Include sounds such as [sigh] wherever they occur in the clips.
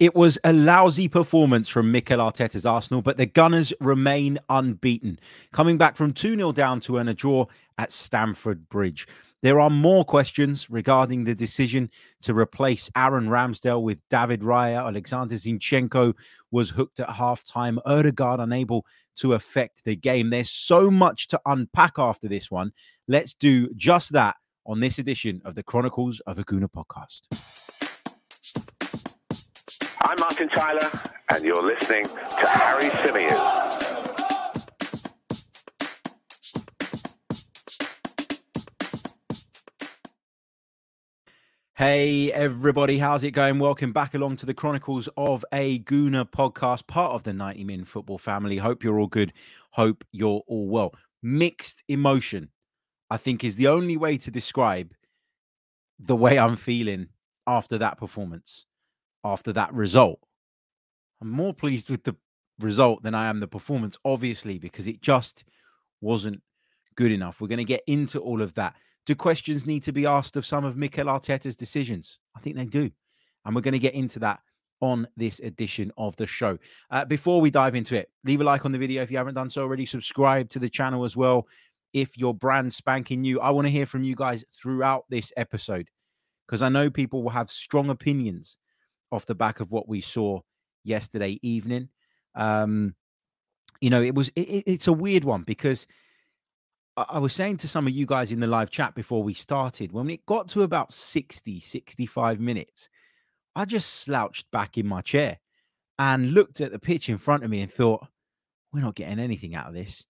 It was a lousy performance from Mikel Arteta's Arsenal, but the Gunners remain unbeaten, coming back from 2 0 down to earn a draw at Stamford Bridge. There are more questions regarding the decision to replace Aaron Ramsdale with David Raya. Alexander Zinchenko was hooked at halftime. Odegaard unable to affect the game. There's so much to unpack after this one. Let's do just that on this edition of the Chronicles of a Gooner podcast. I'm Martin Tyler, and you're listening to Harry Symeou. Hey, everybody, how's it going? Welcome back along to the Chronicles of a Gooner podcast, part of the 90 Min football family. Hope you're all good. Hope you're all well. Mixed emotion, I think, is the only way to describe the way I'm feeling after that performance after that result. I'm more pleased with the result than I am the performance, obviously, because it just wasn't good enough. We're going to get into all of that. Do questions need to be asked of some of Mikel Arteta's decisions? I think they do. And we're going to get into that on this edition of the show. Uh, before we dive into it, leave a like on the video if you haven't done so already. Subscribe to the channel as well if you're brand spanking new. I want to hear from you guys throughout this episode because I know people will have strong opinions off the back of what we saw yesterday evening. Um, you know, it was it, it's a weird one because I, I was saying to some of you guys in the live chat before we started, when it got to about 60, 65 minutes, I just slouched back in my chair and looked at the pitch in front of me and thought, we're not getting anything out of this.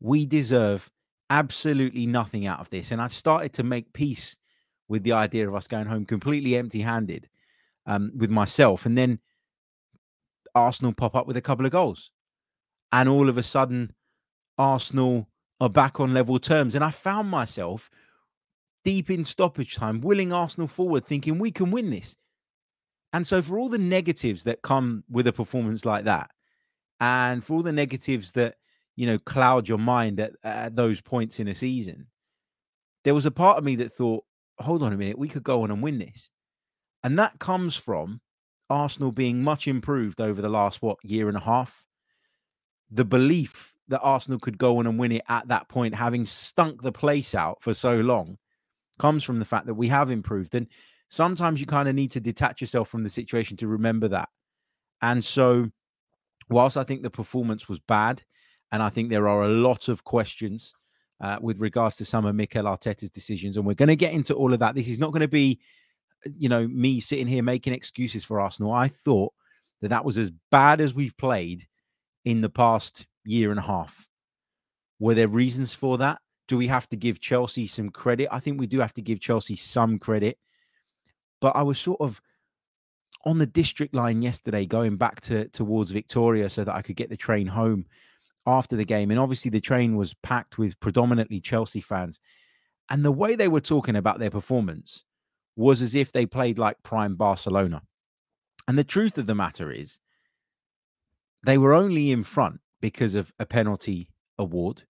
We deserve absolutely nothing out of this. And I started to make peace with the idea of us going home completely empty handed um, with myself, and then Arsenal pop up with a couple of goals, and all of a sudden, Arsenal are back on level terms, and I found myself deep in stoppage time, willing Arsenal forward, thinking we can win this. And so, for all the negatives that come with a performance like that, and for all the negatives that you know cloud your mind at, at those points in a season, there was a part of me that thought, "Hold on a minute, we could go on and win this." And that comes from Arsenal being much improved over the last, what, year and a half. The belief that Arsenal could go on and win it at that point, having stunk the place out for so long, comes from the fact that we have improved. And sometimes you kind of need to detach yourself from the situation to remember that. And so, whilst I think the performance was bad, and I think there are a lot of questions uh, with regards to some of Mikel Arteta's decisions, and we're going to get into all of that. This is not going to be you know, me sitting here making excuses for Arsenal. I thought that that was as bad as we've played in the past year and a half. Were there reasons for that? Do we have to give Chelsea some credit? I think we do have to give Chelsea some credit. But I was sort of on the district line yesterday, going back to towards Victoria so that I could get the train home after the game. And obviously the train was packed with predominantly Chelsea fans. And the way they were talking about their performance was as if they played like prime Barcelona. And the truth of the matter is, they were only in front because of a penalty award.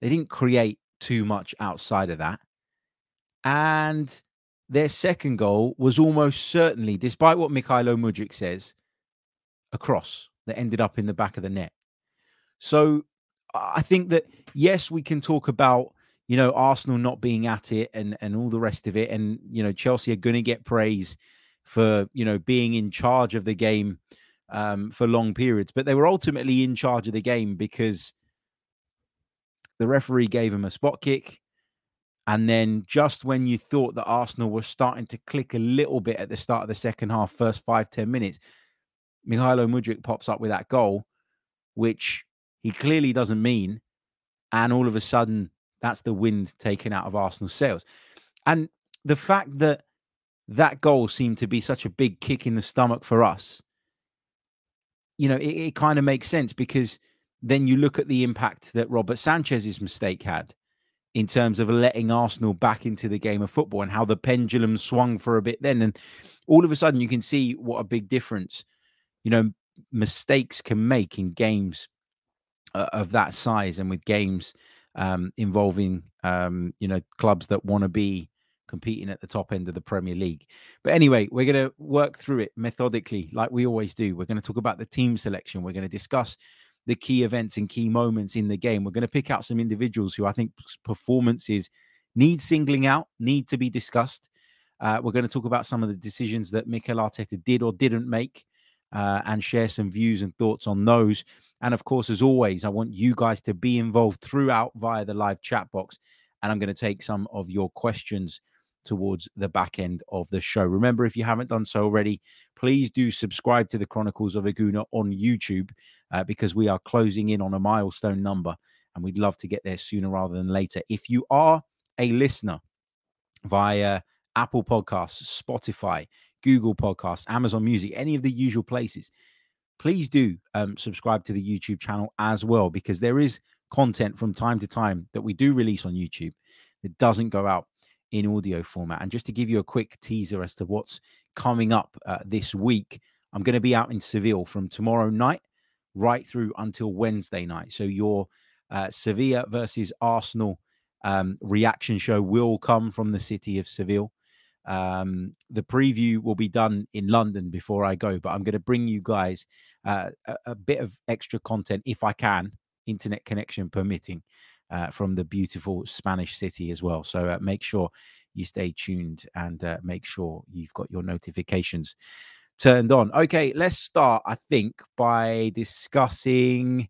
They didn't create too much outside of that. And their second goal was almost certainly, despite what Mykhailo Mudryk says, a cross that ended up in the back of the net. So I think that, yes, we can talk about you know, Arsenal not being at it and and all the rest of it. And, you know, Chelsea are going to get praise for, you know, being in charge of the game um, for long periods. But they were ultimately in charge of the game because the referee gave them a spot kick. And then just when you thought that Arsenal was starting to click a little bit at the start of the second half, first five ten minutes, Mykhailo Mudryk pops up with that goal, which he clearly doesn't mean. And all of a sudden, that's the wind taken out of Arsenal's sails. And the fact that that goal seemed to be such a big kick in the stomach for us, you know, it, it kind of makes sense because then you look at the impact that Robert Sanchez's mistake had in terms of letting Arsenal back into the game of football and how the pendulum swung for a bit then. And all of a sudden, you can see what a big difference, you know, mistakes can make in games uh, of that size and with games um, involving um, you know clubs that want to be competing at the top end of the Premier League. But anyway, we're going to work through it methodically, like we always do. We're going to talk about the team selection. We're going to discuss the key events and key moments in the game. We're going to pick out some individuals who I think performances need singling out, need to be discussed. Uh, we're going to talk about some of the decisions that Mikel Arteta did or didn't make uh, and share some views and thoughts on those. And of course, as always, I want you guys to be involved throughout via the live chat box. And I'm going to take some of your questions towards the back end of the show. Remember, if you haven't done so already, please do subscribe to the Chronicles of a Gooner on YouTube uh, because we are closing in on a milestone number and we'd love to get there sooner rather than later. If you are a listener via Apple Podcasts, Spotify, Google Podcasts, Amazon Music, any of the usual places, please do um, subscribe to the YouTube channel as well, because there is content from time to time that we do release on YouTube that doesn't go out in audio format. And just to give you a quick teaser as to what's coming up uh, this week, I'm going to be out in Seville from tomorrow night right through until Wednesday night. So your uh, Sevilla versus Arsenal um, reaction show will come from the city of Seville. Um, the preview will be done in London before I go, but I'm going to bring you guys uh, a, a, bit of extra content if I can, internet connection permitting, uh, from the beautiful Spanish city as well. So uh, make sure you stay tuned and uh, make sure you've got your notifications turned on. Okay, let's start, I think, by discussing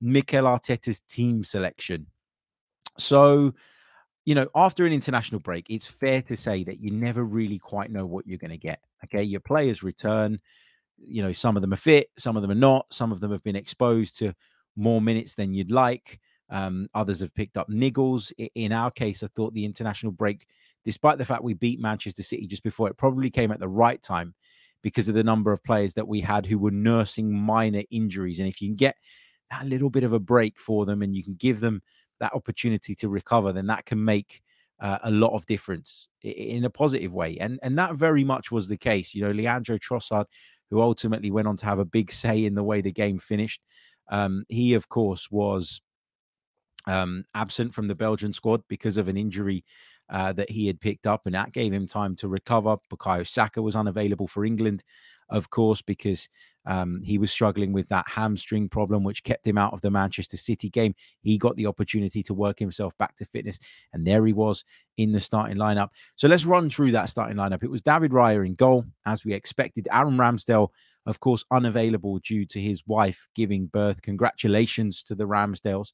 Mikel Arteta's team selection. So, you know, after an international break, it's fair to say that you never really quite know what you're going to get. Okay. Your players return. You know, some of them are fit, some of them are not. Some of them have been exposed to more minutes than you'd like. Um, others have picked up niggles. In our case, I thought the international break, despite the fact we beat Manchester City just before, it probably came at the right time because of the number of players that we had who were nursing minor injuries. And if you can get that little bit of a break for them and you can give them that opportunity to recover, then that can make uh, a lot of difference in a positive way. And and that very much was the case. You know, Leandro Trossard, who ultimately went on to have a big say in the way the game finished, um, he of course was um, absent from the Belgian squad because of an injury uh, that he had picked up, and that gave him time to recover. Bukayo Saka was unavailable for England, of course, because um, he was struggling with that hamstring problem, which kept him out of the Manchester City game. He got the opportunity to work himself back to fitness, and there he was in the starting lineup. So let's run through that starting lineup. It was David Raya in goal, as we expected. Aaron Ramsdale, of course, unavailable due to his wife giving birth. Congratulations to the Ramsdales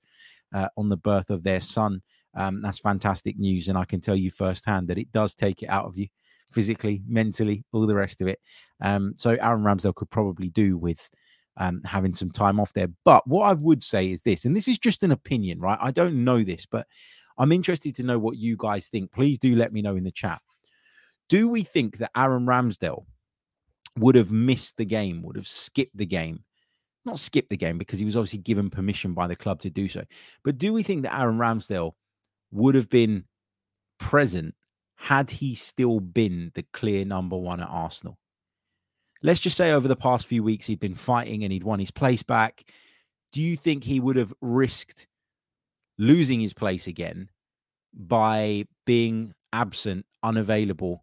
uh, on the birth of their son. Um, that's fantastic news, and I can tell you firsthand that it does take it out of you physically, mentally, all the rest of it. Um, so Aaron Ramsdale could probably do with um, having some time off there. But what I would say is this, and this is just an opinion, right? I don't know this, but I'm interested to know what you guys think. Please do let me know in the chat. Do we think that Aaron Ramsdale would have missed the game, would have skipped the game? Not skipped the game because he was obviously given permission by the club to do so. But do we think that Aaron Ramsdale would have been present had he still been the clear number one at Arsenal. Let's just say over the past few weeks he'd been fighting and he'd won his place back. Do you think he would have risked losing his place again by being absent, unavailable,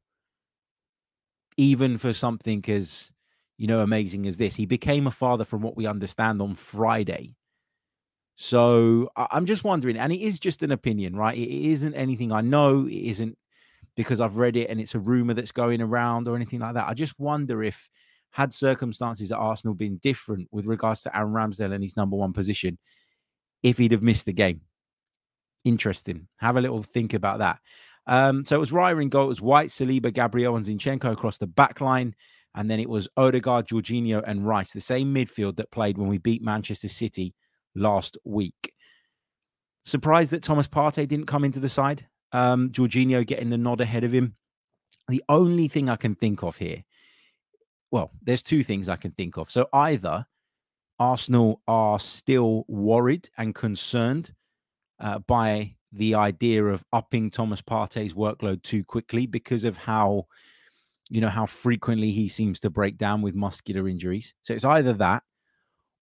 even for something as you know amazing as this? He became a father, from what we understand, on Friday. So I'm just wondering, and it is just an opinion, right? It isn't anything I know. It isn't because I've read it and it's a rumor that's going around or anything like that. I just wonder if had circumstances at Arsenal been different with regards to Aaron Ramsdale and his number one position, if he'd have missed the game. Interesting. Have a little think about that. Um, so it was Raya in goal. It was White, Saliba, Gabriel, and Zinchenko across the back line. And then it was Odegaard, Jorginho, and Rice, the same midfield that played when we beat Manchester City last week. Surprised that Thomas Partey didn't come into the side um, Jorginho getting the nod ahead of him. The only thing I can think of here, well, there's two things I can think of. So either Arsenal are still worried and concerned uh, by the idea of upping Thomas Partey's workload too quickly because of how, you know, how frequently he seems to break down with muscular injuries. So it's either that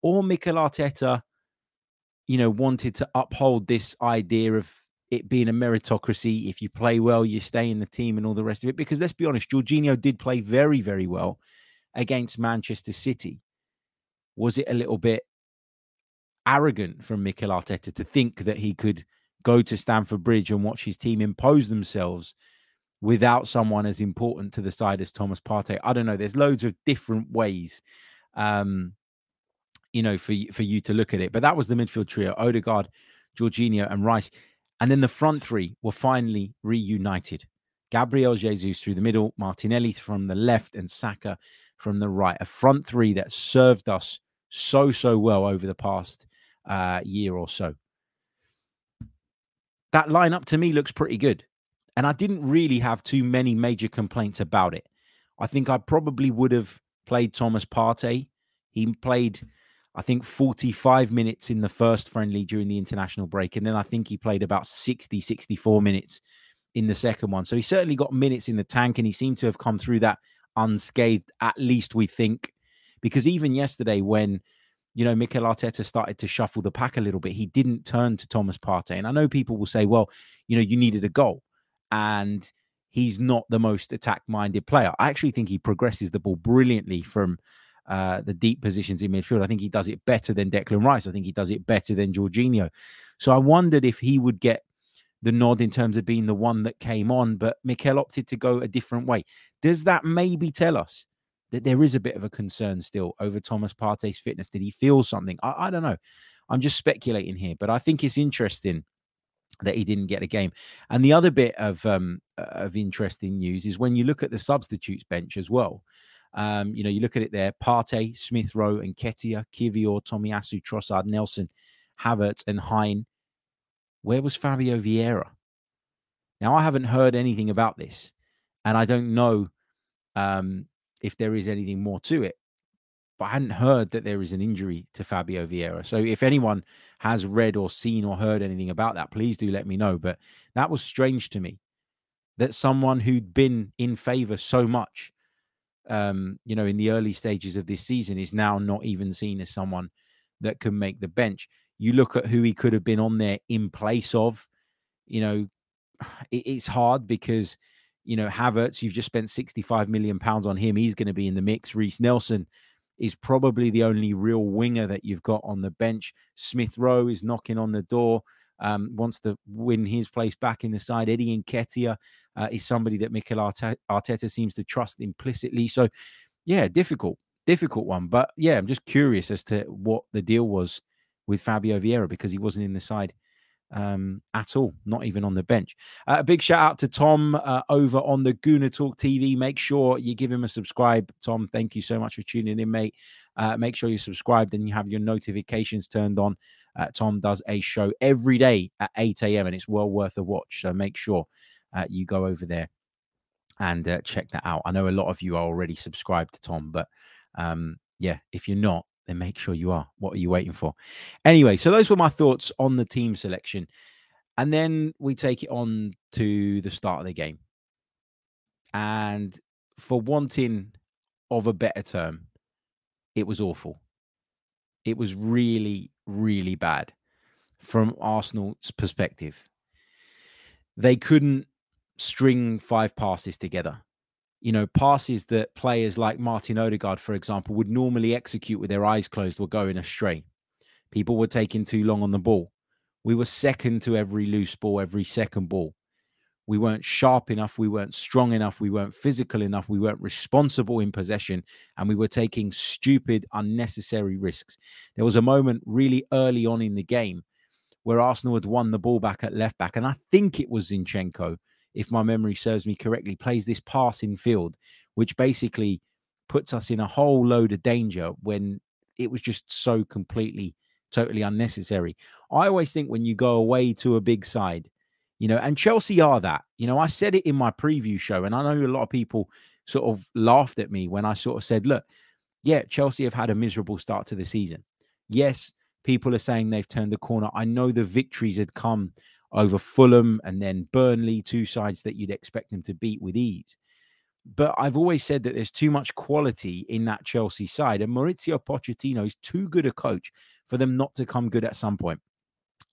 or Mikel Arteta, you know, wanted to uphold this idea of it being a meritocracy. If you play well, you stay in the team and all the rest of it. Because let's be honest, Jorginho did play very, very well against Manchester City. Was it a little bit arrogant from Mikel Arteta to think that he could go to Stamford Bridge and watch his team impose themselves without someone as important to the side as Thomas Partey? I don't know. There's loads of different ways. Um, you know, for for you to look at it. But that was the midfield trio: Odegaard, Jorginho, and Rice. And then the front three were finally reunited. Gabriel Jesus through the middle, Martinelli from the left, and Saka from the right. A front three that served us so, so well over the past uh, year or so. That lineup to me looks pretty good. And I didn't really have too many major complaints about it. I think I probably would have played Thomas Partey. He played I think 45 minutes in the first friendly during the international break. And then I think he played about 60, 64 minutes in the second one. So he certainly got minutes in the tank and he seemed to have come through that unscathed, at least we think. Because even yesterday, when you know, Mikel Arteta started to shuffle the pack a little bit. He didn't turn to Thomas Partey. And I know people will say, well, you know, you needed a goal. And he's not the most attack minded player. I actually think he progresses the ball brilliantly from uh, the deep positions in midfield. I think he does it better than Declan Rice. I think he does it better than Jorginho. So I wondered if he would get the nod in terms of being the one that came on, but Mikel opted to go a different way. Does that maybe tell us that there is a bit of a concern still over Thomas Partey's fitness? Did he feel something? I, I don't know. I'm just speculating here, but I think it's interesting that he didn't get a game. And the other bit of um, of interesting news is when you look at the substitutes bench as well. Um, you know, you look at it there: Partey, Smith Rowe, and Nketiah, Kiwior, Tomiyasu, Trossard, Nelson, Havertz, and Hein. Where was Fabio Vieira? Now, I haven't heard anything about this, and I don't know um, if there is anything more to it. But I hadn't heard that there is an injury to Fabio Vieira. So if anyone has read or seen or heard anything about that, please do let me know. But that was strange to me that someone who'd been in favor so much um, you know, in the early stages of this season is now not even seen as someone that can make the bench. You look at who he could have been on there in place of, you know, [sighs] it, it's hard because, you know, Havertz, you've just spent 65 million pounds on him. He's going to be in the mix. Reiss Nelson is probably the only real winger that you've got on the bench. Smith Rowe is knocking on the door um, wants to win his place back in the side. Eddie Nketiah uh, is somebody that Mikel Arteta seems to trust implicitly. So, yeah, difficult, difficult one. But yeah, I'm just curious as to what the deal was with Fabio Vieira because he wasn't in the side um, at all, not even on the bench. Uh, a big shout out to Tom uh, over on the Gooner Talk TV. Make sure you give him a subscribe. Tom, thank you so much for tuning in, mate. Uh, make sure you're subscribed and you have your notifications turned on. Uh, Tom does a show every day at 8 a.m. and it's well worth a watch. So make sure uh, you go over there and uh, check that out. I know a lot of you are already subscribed to Tom, but um, yeah, if you're not, then make sure you are. What are you waiting for? Anyway, so those were my thoughts on the team selection. And then we take it on to the start of the game. And for wanting of a better term, it was awful. It was really, really bad from Arsenal's perspective. They couldn't string five passes together you know, passes that players like Martin Odegaard, for example, would normally execute with their eyes closed were going astray. People were taking too long on the ball. We were second to every loose ball, every second ball. We weren't sharp enough. We weren't strong enough. We weren't physical enough. We weren't responsible in possession. And we were taking stupid, unnecessary risks. There was a moment really early on in the game where Arsenal had won the ball back at left back. And I think it was Zinchenko if my memory serves me correctly, plays this passing field, which basically puts us in a whole load of danger when it was just so completely, totally unnecessary. I always think when you go away to a big side, you know, and Chelsea are that. You know, I said it in my preview show, and I know a lot of people sort of laughed at me when I sort of said, look, yeah, Chelsea have had a miserable start to the season. Yes, people are saying they've turned the corner. I know the victories had come over Fulham and then Burnley, two sides that you'd expect them to beat with ease. But I've always said that there's too much quality in that Chelsea side, and Mauricio Pochettino is too good a coach for them not to come good at some point.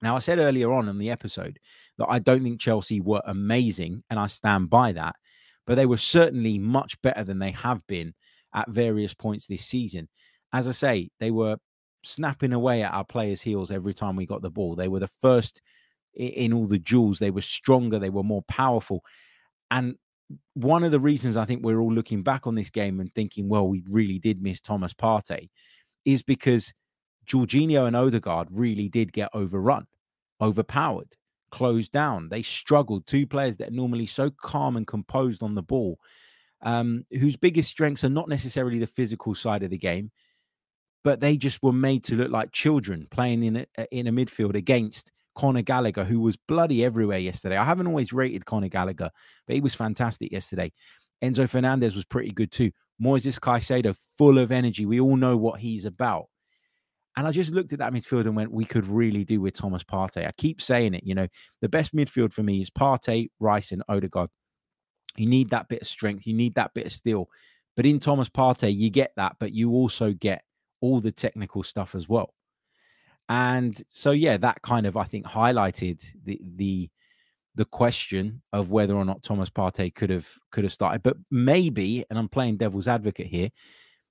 Now, I said earlier on in the episode that I don't think Chelsea were amazing, and I stand by that, but they were certainly much better than they have been at various points this season. As I say, they were snapping away at our players' heels every time we got the ball. They were the first in all the duels. They were stronger, they were more powerful. And one of the reasons I think we're all looking back on this game and thinking, well, we really did miss Thomas Partey, is because Jorginho and Odegaard really did get overrun overpowered, closed down. They struggled. Two players that are normally so calm and composed on the ball, um, whose biggest strengths are not necessarily the physical side of the game, but they just were made to look like children playing in a, in a midfield against Conor Gallagher, who was bloody everywhere yesterday. I haven't always rated Conor Gallagher, but he was fantastic yesterday. Enzo Fernandez was pretty good too. Moises Caicedo, full of energy. We all know what he's about. And I just looked at that midfield and went, we could really do with Thomas Partey. I keep saying it, you know, the best midfield for me is Partey, Rice, and Odegaard. You need that bit of strength, you need that bit of steel. But in Thomas Partey, you get that, but you also get all the technical stuff as well. And so, yeah, that kind of I think highlighted the the the question of whether or not Thomas Partey could have could have started. But maybe, and I'm playing devil's advocate here,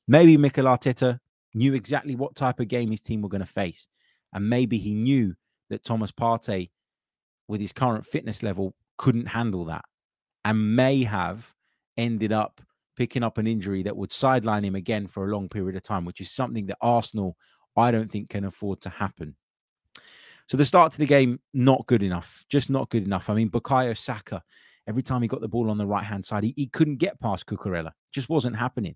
maybe Mikel Arteta knew exactly what type of game his team were going to face. And maybe he knew that Thomas Partey, with his current fitness level, couldn't handle that and may have ended up picking up an injury that would sideline him again for a long period of time, which is something that Arsenal, I don't think, can afford to happen. So the start to the game, not good enough, just not good enough. I mean, Bukayo Saka, every time he got the ball on the right hand side, he, he couldn't get past Cucurella. Just wasn't happening.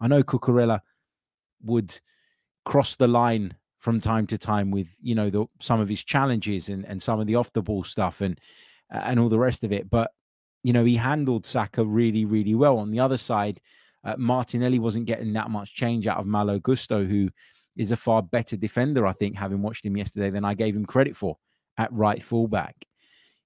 I know Cucurella would cross the line from time to time with you know the, some of his challenges and, and some of the off the ball stuff and and all the rest of it. But you know he handled Saka really really well. On the other side, uh, Martinelli wasn't getting that much change out of Malo Gusto, who is a far better defender, I think, having watched him yesterday than I gave him credit for at right fullback.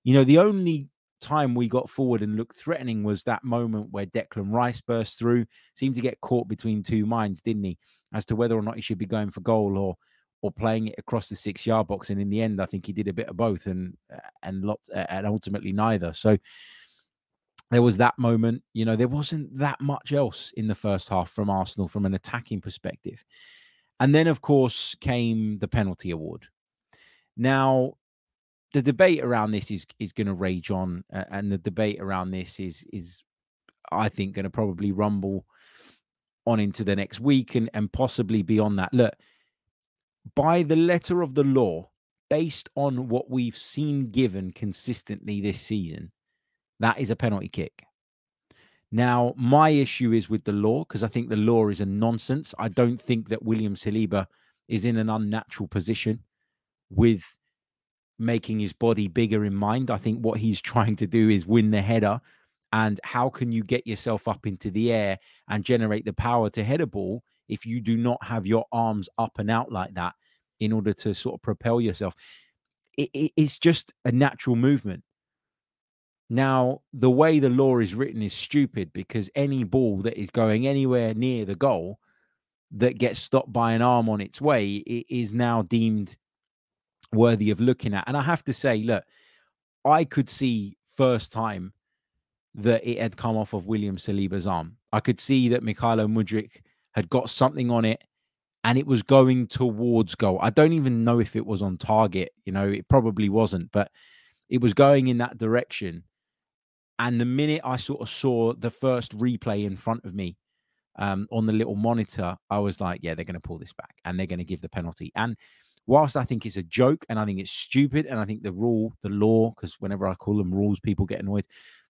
You know, the only time we got forward and looked threatening was that moment where Declan Rice burst through, seemed to get caught between two minds, didn't he, as to whether or not he should be going for goal or or playing it across the six yard box. And in the end, I think he did a bit of both and and lots and ultimately neither. So there was that moment. You know, there wasn't that much else in the first half from Arsenal from an attacking perspective. And then, of course, came the penalty award. Now, the debate around this is is going to rage on, and the debate around this is is I think going to probably rumble on into the next week and and possibly beyond that. Look, by the letter of the law, based on what we've seen given consistently this season, that is a penalty kick. Now, my issue is with the law because I think the law is a nonsense. I don't think that William Saliba is in an unnatural position with making his body bigger in mind. I think what he's [laughs] trying to do is win the header. And how can you get yourself up into the air and generate the power to head a ball if you do not have your arms up and out like that in order to sort of propel yourself? It, it, it's just a natural movement. Now, the way the law is written is stupid because any ball that is going anywhere near the goal that gets stopped by an arm on its way it is now deemed worthy of looking at. And I have to say, look, I could see first time that it had come off of William Saliba's arm. I could see that Mykhailo Mudryk had got something on it and it was going towards goal. I don't even know if it was on target, you know, it probably wasn't, but it was going in that direction. And the minute I sort of saw the first replay in front of me um, on the little monitor, I was like, yeah, they're going to pull this back and they're going to give the penalty. And whilst I think it's a joke and I think it's stupid, and I think the rule, the law, because whenever I call them rules, people get annoyed.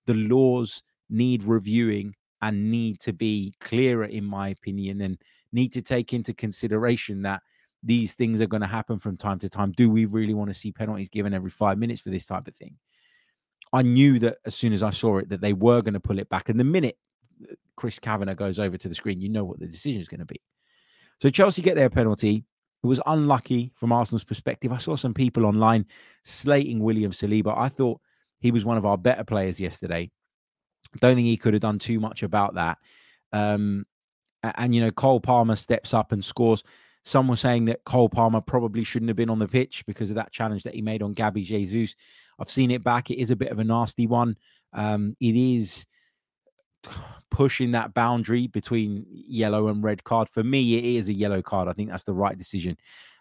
The laws need reviewing and need to be clearer, in my opinion, and need to take into consideration that these things are going to happen from time to time. Do we really want to see penalties given every five minutes for this type of thing? I knew that as soon as I saw it that they were going to pull it back. And the minute uh, Chris Kavanagh goes over to the screen, you know what the decision is going to be. So Chelsea get their penalty. It was unlucky from Arsenal's perspective. I saw some people online slating William Saliba. I thought he was one of our better players yesterday. Don't think he could have done too much about that. Um, and you know, Cole Palmer steps up and scores. Some were saying that Cole Palmer probably shouldn't have been on the pitch because of that challenge that he made on Gabby Jesus. I've seen it back. It is a bit of a nasty one. Um, it is pushing that boundary between yellow and red card. For me, it is a yellow card. I think that's the right decision,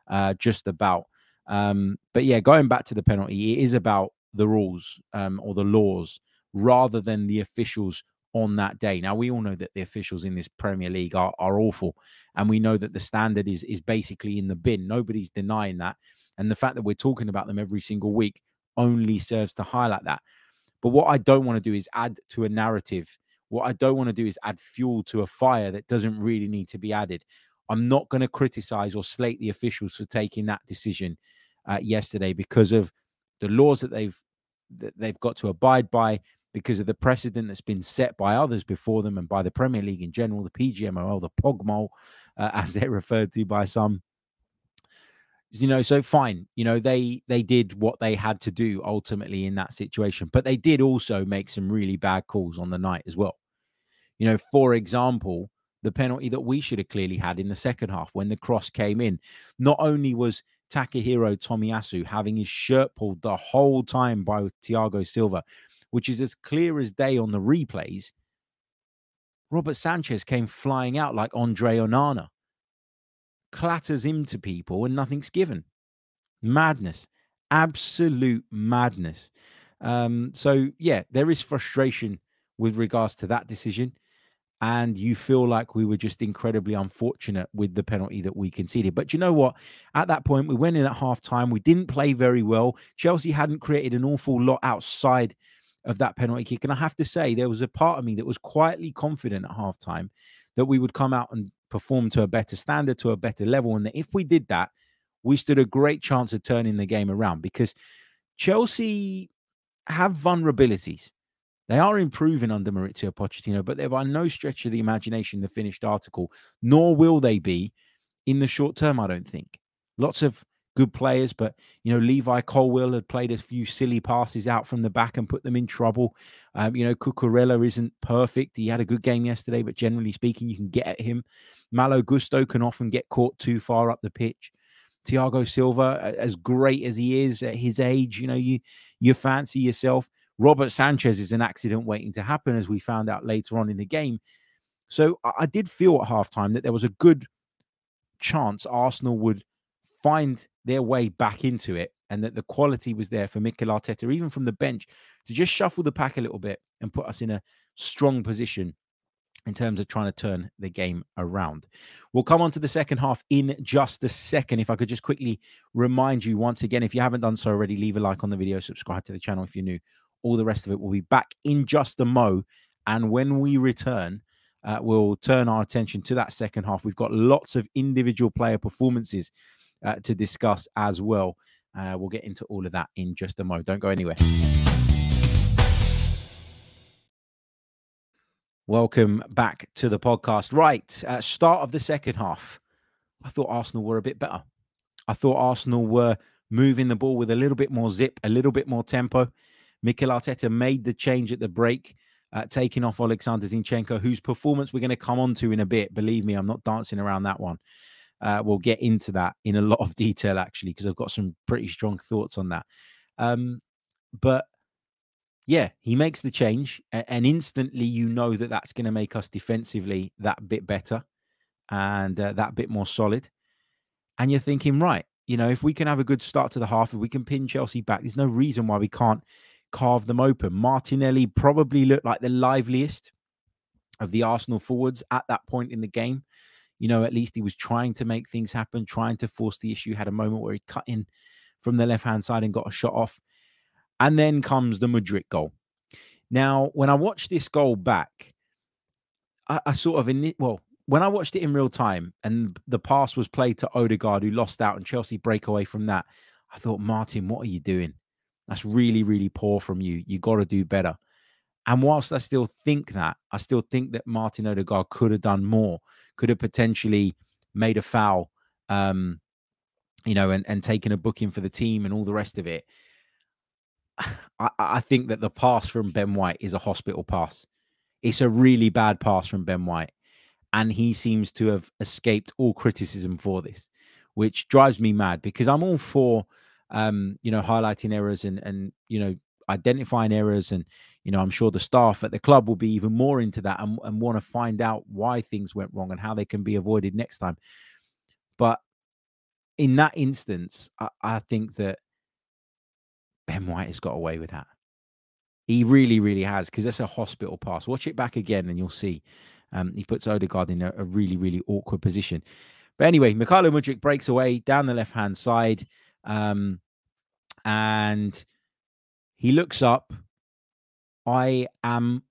uh, just about. Um, but yeah, going back to the penalty, it is about the rules um, or the laws rather than the officials on that day. Now we all know that the officials in this Premier League are, are awful, and we know that the standard is is basically in the bin. Nobody's denying that, and the fact that we're talking about them every single week only serves to highlight that. But what I don't want to do is add to a narrative. What I don't want to do is add fuel to a fire that doesn't really need to be added. I'm not going to criticize or slate the officials for taking that decision uh, yesterday because of the laws that they've that they've got to abide by because of the precedent that's been set by others before them and by the Premier League in general, the PGMOL, the POGMOL, uh, [laughs] as they're referred to by some. You know, so fine. You know, they they did what they had to do ultimately in that situation, but they did also make some really bad calls on the night as well. You know, for example, the penalty that we should have clearly had in the second half when the cross came in. Not only was Takahiro Tomiyasu having his shirt pulled the whole time by Thiago Silva, which is as clear as day on the replays, Robert Sanchez came flying out like Andre Onana, clatters into people, and nothing's given. Madness, absolute madness. Um, so, yeah, there is frustration with regards to that decision. And you feel like we were just incredibly unfortunate with the penalty that we conceded. But you know what? At that point, we went in at half time. We didn't play very well. Chelsea hadn't created an awful lot outside of that penalty kick. And I have to say, there was a part of me that was quietly confident at halftime that we would come out and perform to a better standard, to a better level. And that if we did that, we stood a great chance of turning the game around because Chelsea have vulnerabilities. They are improving under Mauricio Pochettino, but they're by no stretch of the imagination the finished article, nor will they be in the short term, I don't think. Lots of good players, but you know, Levi Colwill had played a few silly passes out from the back and put them in trouble. Um, you know, Cucurella isn't perfect. He had a good game yesterday, but generally speaking, you can get at him. Malo Gusto can often get caught too far up the pitch. Thiago Silva, as great as he is at his age, you know, you you fancy yourself. Robert Sanchez is an accident waiting to happen, as we found out later on in the game. So I did feel at halftime that there was a good chance Arsenal would find their way back into it and that the quality was there for Mikel Arteta, even from the bench, to just shuffle the pack a little bit and put us in a strong position in terms of trying to turn the game around. We'll come on to the second half in just a second. If I could just quickly remind you once again, if you haven't done so already, leave a like on the video, subscribe to the channel if you're new. All the rest of it will be back in just a mo. And when we return, uh, we'll turn our attention to that second half. We've got lots of individual player performances uh, to discuss as well. Uh, we'll get into all of that in just a moment. Don't go anywhere. Welcome back to the podcast. Right, uh, start of the second half. I thought Arsenal were a bit better. I thought Arsenal were moving the ball with a little bit more zip, a little bit more tempo. Mikel Arteta made the change at the break, uh, taking off Alexander Zinchenko, whose performance we're going to come on to in a bit. Believe me, I'm not dancing around that one. Uh, we'll get into that in a lot of detail, actually, because I've got some pretty strong thoughts on that. Um, but yeah, he makes the change, and instantly you know that that's going to make us defensively that bit better and uh, that bit more solid. And you're thinking, right, you know, if we can have a good start to the half, if we can pin Chelsea back, there's no reason why we can't carve them open. Martinelli probably looked like the liveliest of the Arsenal forwards at that point in the game you know, at least he was trying to make things happen, trying to force the issue. Had a moment where he cut in from the left hand side and got a shot off. And then comes the Mudryk goal. Now, when I watched this goal back, I, I sort of, in, well, when I watched it in real time and the pass was played to Odegaard, who lost out, and Chelsea break away from that, I thought, Martin, what are you doing? That's really, really poor from you. You got to do better. And whilst I still think that, I still think that Martin Odegaard could have done more, could have potentially made a foul, um, you know, and, and taken a booking for the team and all the rest of it. [sighs] I, I think that the pass from Ben White is a hospital pass. It's a really bad pass from Ben White. and he seems to have escaped all criticism for this, which drives me mad because I'm all for um, you know highlighting errors and and you know identifying errors and you know i'm sure the staff at the club will be even more into that and, and want to find out why things went wrong and how they can be avoided next time but in that instance i, I think that ben white has got away with that he really really has because that's a hospital pass watch it back again and you'll see um, he puts Odegaard in a, a, really, really awkward position. But anyway, Mykhailo Mudryk breaks away down the left hand side. Um, and he looks up. I am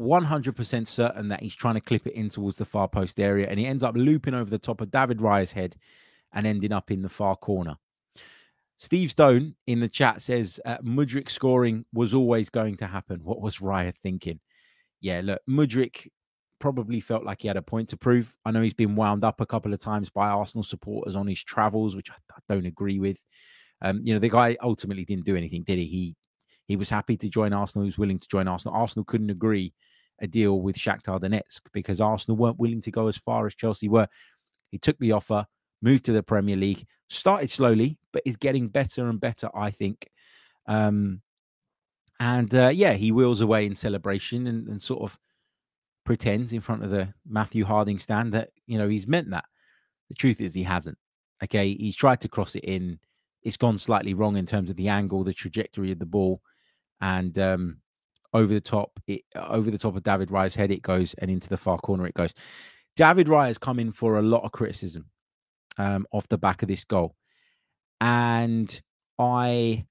100% certain that he's trying to clip it in towards the far post area. And he ends up looping over the top of David Raya's head and ending up in the far corner. Steve Stone in the chat says uh, Mudryk scoring was always going to happen. What was Raya thinking? Yeah, look, Mudryk probably felt like he had a point to prove. I know he's been wound up a couple of times by Arsenal supporters on his travels, which I, I don't agree with. Um, you know, the guy ultimately didn't do anything, did he? He he was happy to join Arsenal. He was willing to join Arsenal. Arsenal couldn't agree a deal with Shakhtar Donetsk because Arsenal weren't willing to go as far as Chelsea were. He took the offer, moved to the Premier League, started slowly, but is getting better and better, I think. Um, and uh, yeah, he wheels away in celebration and, and sort of pretends in front of the Matthew Harding stand that you know he's meant that. The truth is he hasn't. Okay, he's tried to cross it in. It's gone slightly wrong in terms of the angle, the trajectory of the ball, and um, over the top, it, over the top of David Raya's head, it goes, and into the far corner it goes. David Raya has come in for a lot of criticism um, off the back of this goal, and I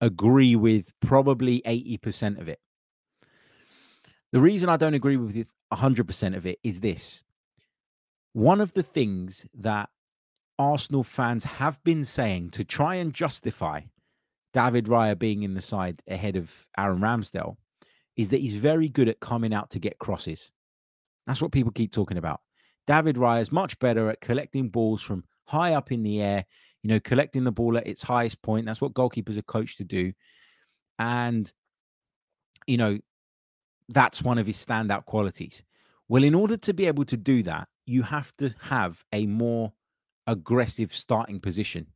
agree with probably eighty percent of it. The reason I don't agree with 100% of it is this. One of the things that Arsenal fans have been saying to try and justify David Raya being in the side ahead of Aaron Ramsdale is that he's very good at coming out to get crosses. That's what people keep talking about. David Raya is much better at collecting balls from high up in the air, you know, collecting the ball at its highest point. That's what goalkeepers are coached to do. And, you know, that's one of his standout qualities. Well, in order to be able to do that, you have to have a more aggressive starting position.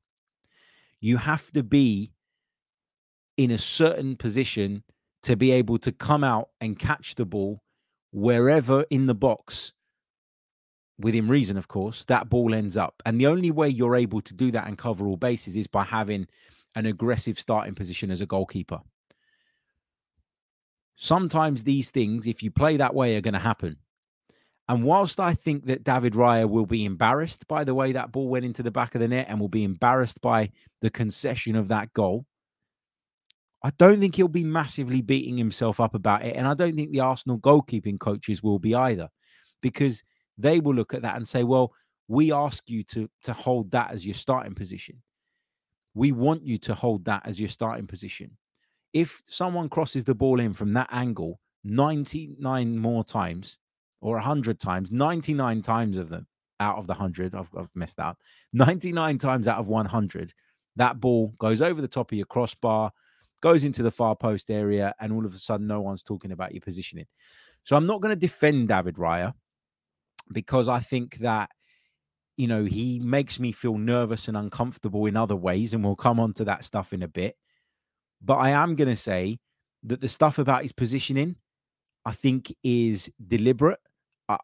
You have to be in a certain position to be able to come out and catch the ball wherever in the box, within reason, of course, that ball ends up. And the only way you're able to do that and cover all bases is by having an aggressive starting position as a goalkeeper sometimes these things, if you play that way, are going to happen. And whilst I think that David Raya will be embarrassed by the way that ball went into the back of the net and will be embarrassed by the concession of that goal, I don't think he'll be massively beating himself up about it. And I don't think the Arsenal goalkeeping coaches will be either, because they will look at that and say, well, we ask you to, to hold that as your starting position. We want you to hold that as your starting position if someone crosses the ball in from that angle 99 more times or 100 times, 99 times of them out of the 100, I've, I've messed up, 99 times out of 100, that ball goes over the top of your crossbar, goes into the far post area, and all of a sudden, no one's talking about your positioning. So I'm not going to defend David Raya because I think that you know he makes me feel nervous and uncomfortable in other ways and we'll come on to that stuff in a bit but I am going to say that the stuff about his positioning, I think, is deliberate.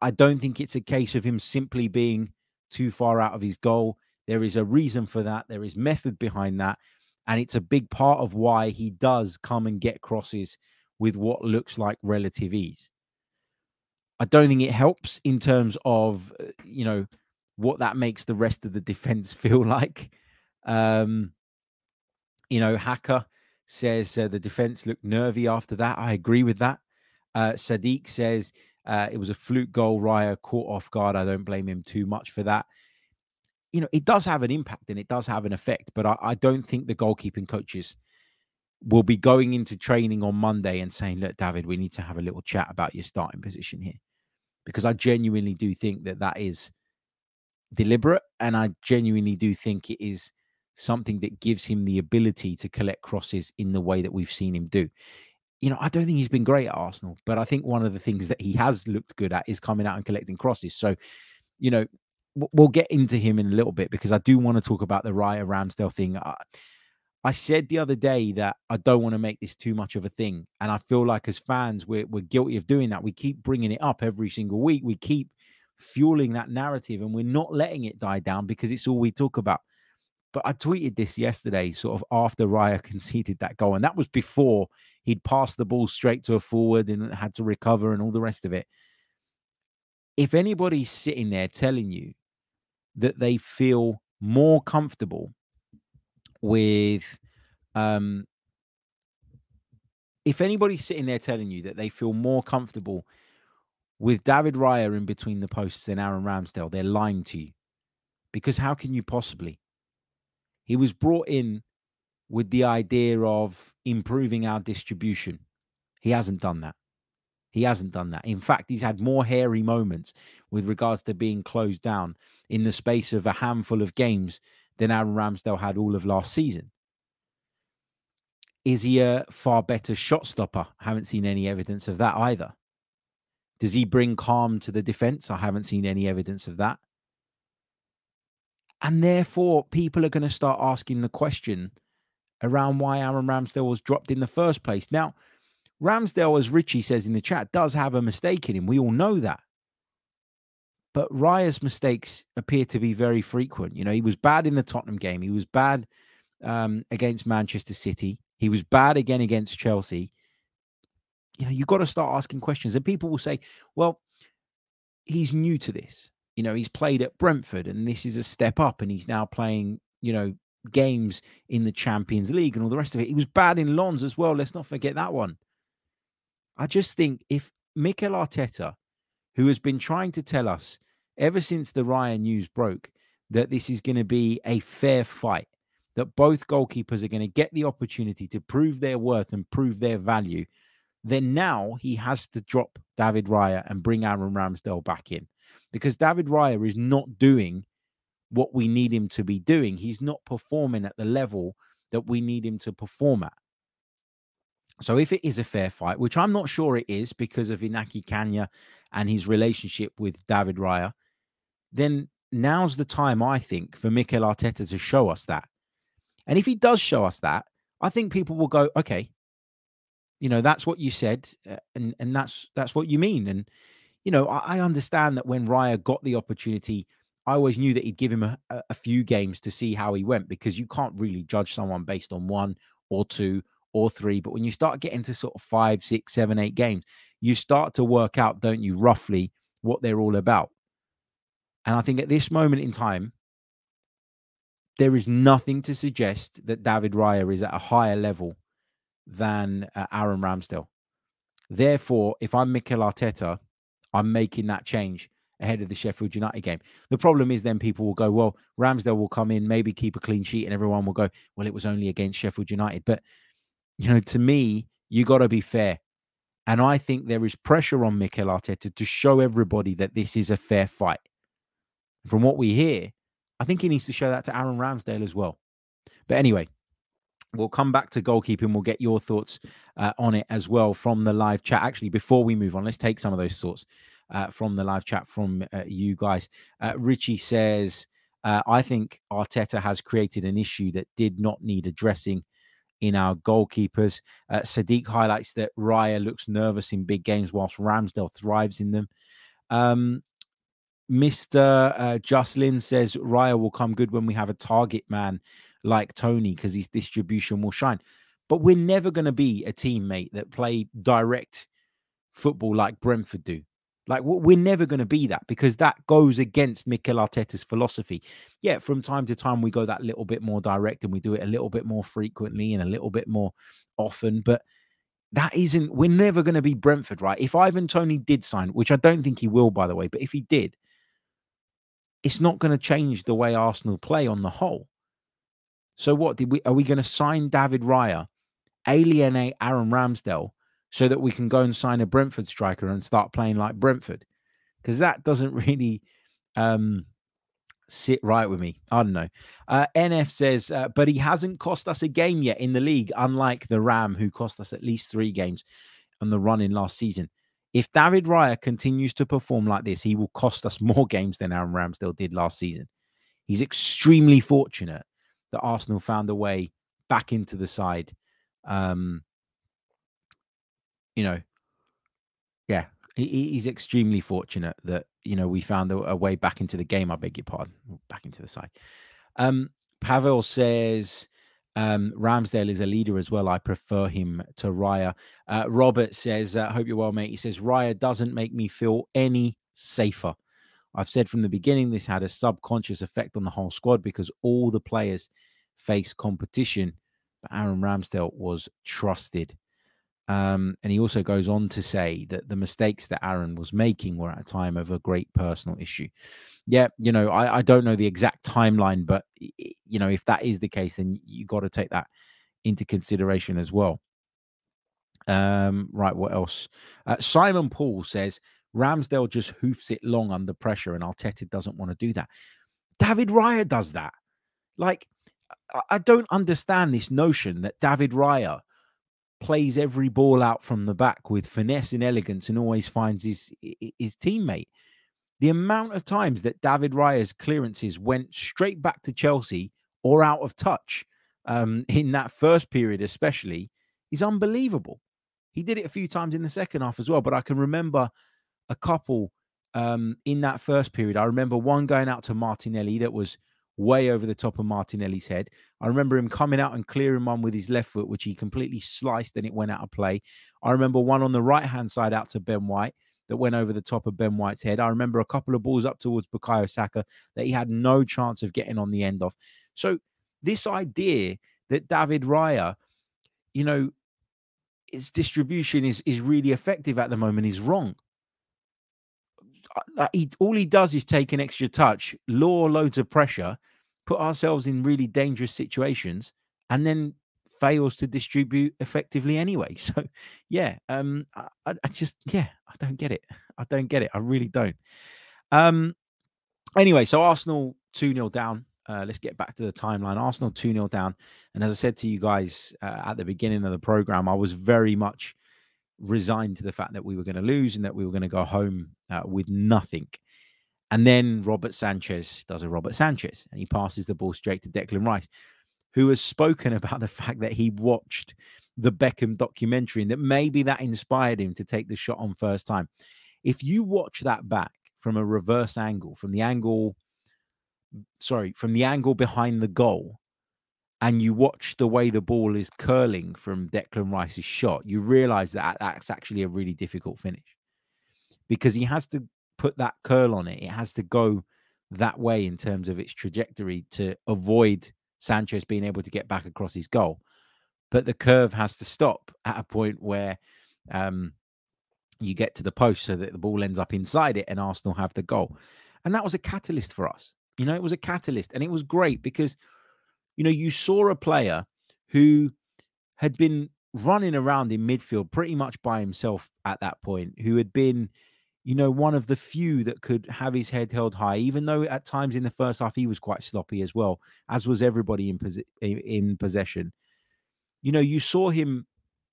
I don't think it's a case of him simply being too far out of his goal. There is a reason for that. There is method behind that. And it's a big part of why he does come and get crosses with what looks like relative ease. I don't think it helps in terms of, uh, you know, what that makes the rest of the [laughs] defense feel like. Um, you know, Hacker says uh, the defense looked nervy after that. I agree with that. Uh, Sadiq says uh, it was a fluke goal. Raya caught off guard. I don't blame him too much for that. You know, it does have an impact and it does have an effect, but I, I don't think the goalkeeping coaches will be going into training on Monday and saying, look, David, we need to have a little chat about your starting position here. Because I genuinely do think that that is deliberate. And I genuinely do think it is something that gives him the ability to collect crosses in the way that we've seen him do. you know, I don't think he's been great at Arsenal, but I think one of the things that he has looked good at is coming out and collecting crosses. So, you know, we'll get into him in a little bit because I do want to talk about the Raya Ramsdale thing. I, I said the other day that I don't want to make this too much of a thing. And I feel like as fans, we're, we're guilty of doing that. We keep bringing it up every single week. We keep fueling that narrative and we're not letting it die down because it's all we talk about. But I tweeted this yesterday, sort of after Raya [laughs] conceded that goal. And that was before he'd passed the ball straight to a forward and had to recover and all the rest of it. If anybody's sitting there telling you that they feel more comfortable with um if anybody's sitting there telling you that they feel more comfortable with David Raya in between the posts than Aaron Ramsdale, they're lying to you. Because how can you possibly? He was brought in with the idea of improving our distribution. He hasn't done that. He hasn't done that. In fact, he's had more hairy moments with regards to being closed down in the space of a handful of games than Aaron Ramsdale had all of last season. Is he a far better shot stopper? I haven't seen any evidence of that either. Does he bring calm to the defense? I haven't seen any evidence of that. And therefore, people are going to start asking the question around why Aaron Ramsdale was dropped in the first place. Now, Ramsdale, as Richie says in the chat, does have a mistake in him. We all know that. But Raya's mistakes appear to be very frequent. You know, he was bad in the Tottenham game. He was bad um, against Manchester City. He was bad again against Chelsea. You know, you've got to start asking questions. And people will say, well, he's new to this. You know, he's played at Brentford and this is a step up and he's now playing, you know, games in the Champions League and all the rest of it. He was bad in Lens as well. Let's not forget that one. I just think if Mikel Arteta, who has been trying to tell us ever since the Raya news broke that this is going to be a fair fight, that both goalkeepers are going to get the opportunity to prove their worth and prove their value, then now he has to drop David Raya and bring Aaron Ramsdale back in because David Raya is not doing what we need him to be doing. He's not performing at the level that we need him to perform at. So if it is a fair fight, which I'm not sure it is because of Iñaki Caña and his relationship with David Raya, then now's the time, I think, for Mikel Arteta to show us that. And if he does show us that, I think people will go, okay, you know, that's what you said, uh, and and that's that's what you mean. And you know, I, I understand that when Raya got the opportunity, I always knew that he'd give him a, a few games to see how he went because you can't really judge someone based on one or two or three. But when you start getting to sort of five, six, seven, eight games, you start to work out, don't you, roughly what they're all about. And I think at this moment in time, there is nothing to suggest that David Raya is at a higher level than uh, Aaron Ramsdale. Therefore, if I'm Mikel Arteta, I'm making that change ahead of the Sheffield United game. The problem is then people will go, well, Ramsdale will come in, maybe keep a clean sheet, and everyone will go, well, it was only against Sheffield United. But you know, to me, you got to be fair. And I think there is pressure on Mikel Arteta to show everybody that this is a fair fight. From what we hear, I think he needs to show that to Aaron Ramsdale as well. But anyway, we'll come back to goalkeeping. We'll get your thoughts uh, on it as well from the live chat. Actually, before we move on, let's take some of those thoughts uh, from the live chat from uh, you guys. Uh, Richie says, uh, I think Arteta has created an issue that did not need addressing in our goalkeepers. Uh, Sadiq highlights that Raya looks nervous in big games whilst Ramsdale thrives in them. Um, Mr. Uh, Jocelyn says Raya will come good when we have a target man like Toney because his distribution will shine. But we're never going to be a teammate that play direct football like Brentford do. Like we're never going to be that because that goes against Mikel Arteta's philosophy. Yeah, from time to time we go that little bit more direct and we do it a little bit more frequently and a little bit more often, but that isn't we're never going to be Brentford, right? If Ivan Toney did sign, which I don't think he will by the way, but if he did, it's not going to change the way Arsenal play on the whole. So what did we are we going to sign David Raya, alienate Aaron Ramsdale so that we can go and sign a Brentford striker and start playing like Brentford, because that doesn't [laughs] really um, sit right with me. I don't know. Uh, NF says, uh, but he hasn't cost us a game yet in the league, unlike the Ram, who cost us at least three games on the run in last season. If David Raya continues to perform like this, he will cost us [laughs] more games than Aaron Ramsdale did last season. He's extremely fortunate that Arsenal found a way back into the side. Um, you know, yeah, he, he's extremely fortunate that you know we found a, a, way back into the game. I beg your pardon, back into the side. Um, Pavel says um, Ramsdale is a leader as well. I prefer him to Raya. Uh, Robert says, uh, "Hope you're well, mate." He says Raya doesn't make me feel any safer. I've said from the beginning this had a subconscious effect on the whole squad because all the players face competition, but Aaron Ramsdale was trusted. Um, and he also goes on to say that the mistakes that Aaron was making were at a time of a great personal issue. Yeah, you know, I, I don't know the exact timeline, but you know, if that is the case, then you got to take that into consideration as well. Um, right, what else? Uh, Simon Paul says Ramsdale just hoofs it long under pressure, and Arteta doesn't want to do that. David Raya does that. Like, I don't understand this notion that David Raya plays every ball out from the back with finesse and elegance and always finds his his teammate. The amount of times that David Raya's clearances went straight back to Chelsea or out of touch um, in that first period, especially, is unbelievable. He did it a few times in the second half as well, but I can remember a couple um, in that first period. I remember one going out to Martinelli that was way over the top of Martinelli's head. I remember him coming out and clearing one with his left foot, which he completely sliced and it went out of play. I remember one on the right hand side out to Ben White that went over the top of Ben White's head. I remember a couple of balls up towards Bukayo Saka that he had no chance of getting on the end of. So this idea that David Raya, you know, his distribution is is really effective at the moment is wrong. Uh, he, all he does is take an extra touch, law loads of pressure, put ourselves in really dangerous situations and then fails to distribute effectively anyway. [laughs] So, yeah, um, I, I, just, yeah, I don't get it. I don't get it. I really don't. Um, anyway, so Arsenal 2 0 down. Uh, let's get back to the timeline. Arsenal 2 0 down. And as I said to you guys uh, at the beginning of the program, I was very much resigned to the fact that we were going to lose and that we were going to go home uh, with nothing. And then Robert Sanchez does a Robert Sanchez and he passes the ball straight to Declan Rice, who has spoken [laughs] about the fact that he watched the Beckham documentary and that maybe that inspired him to take the shot on first time. If you watch that back from a reverse angle, from the angle, sorry, from the angle behind the goal, and you watch the way the ball is curling from Declan Rice's shot, you realize that that's actually a really difficult finish because he has to put that curl on it. It has to go that way in terms of its trajectory to avoid Sanchez being able to get back across his goal. But the curve has to stop at a point where um, you get to the post so that the ball ends up inside it and Arsenal have the goal. And that was a catalyst for us. You know, it was a catalyst and it was great because, you know, you saw a player who had been running around in midfield pretty much by himself at that point, who had been you know, one of the few that could have his head held high, even though at times in the first half he was quite sloppy as well, as was everybody in, pos- in possession. You know, you saw him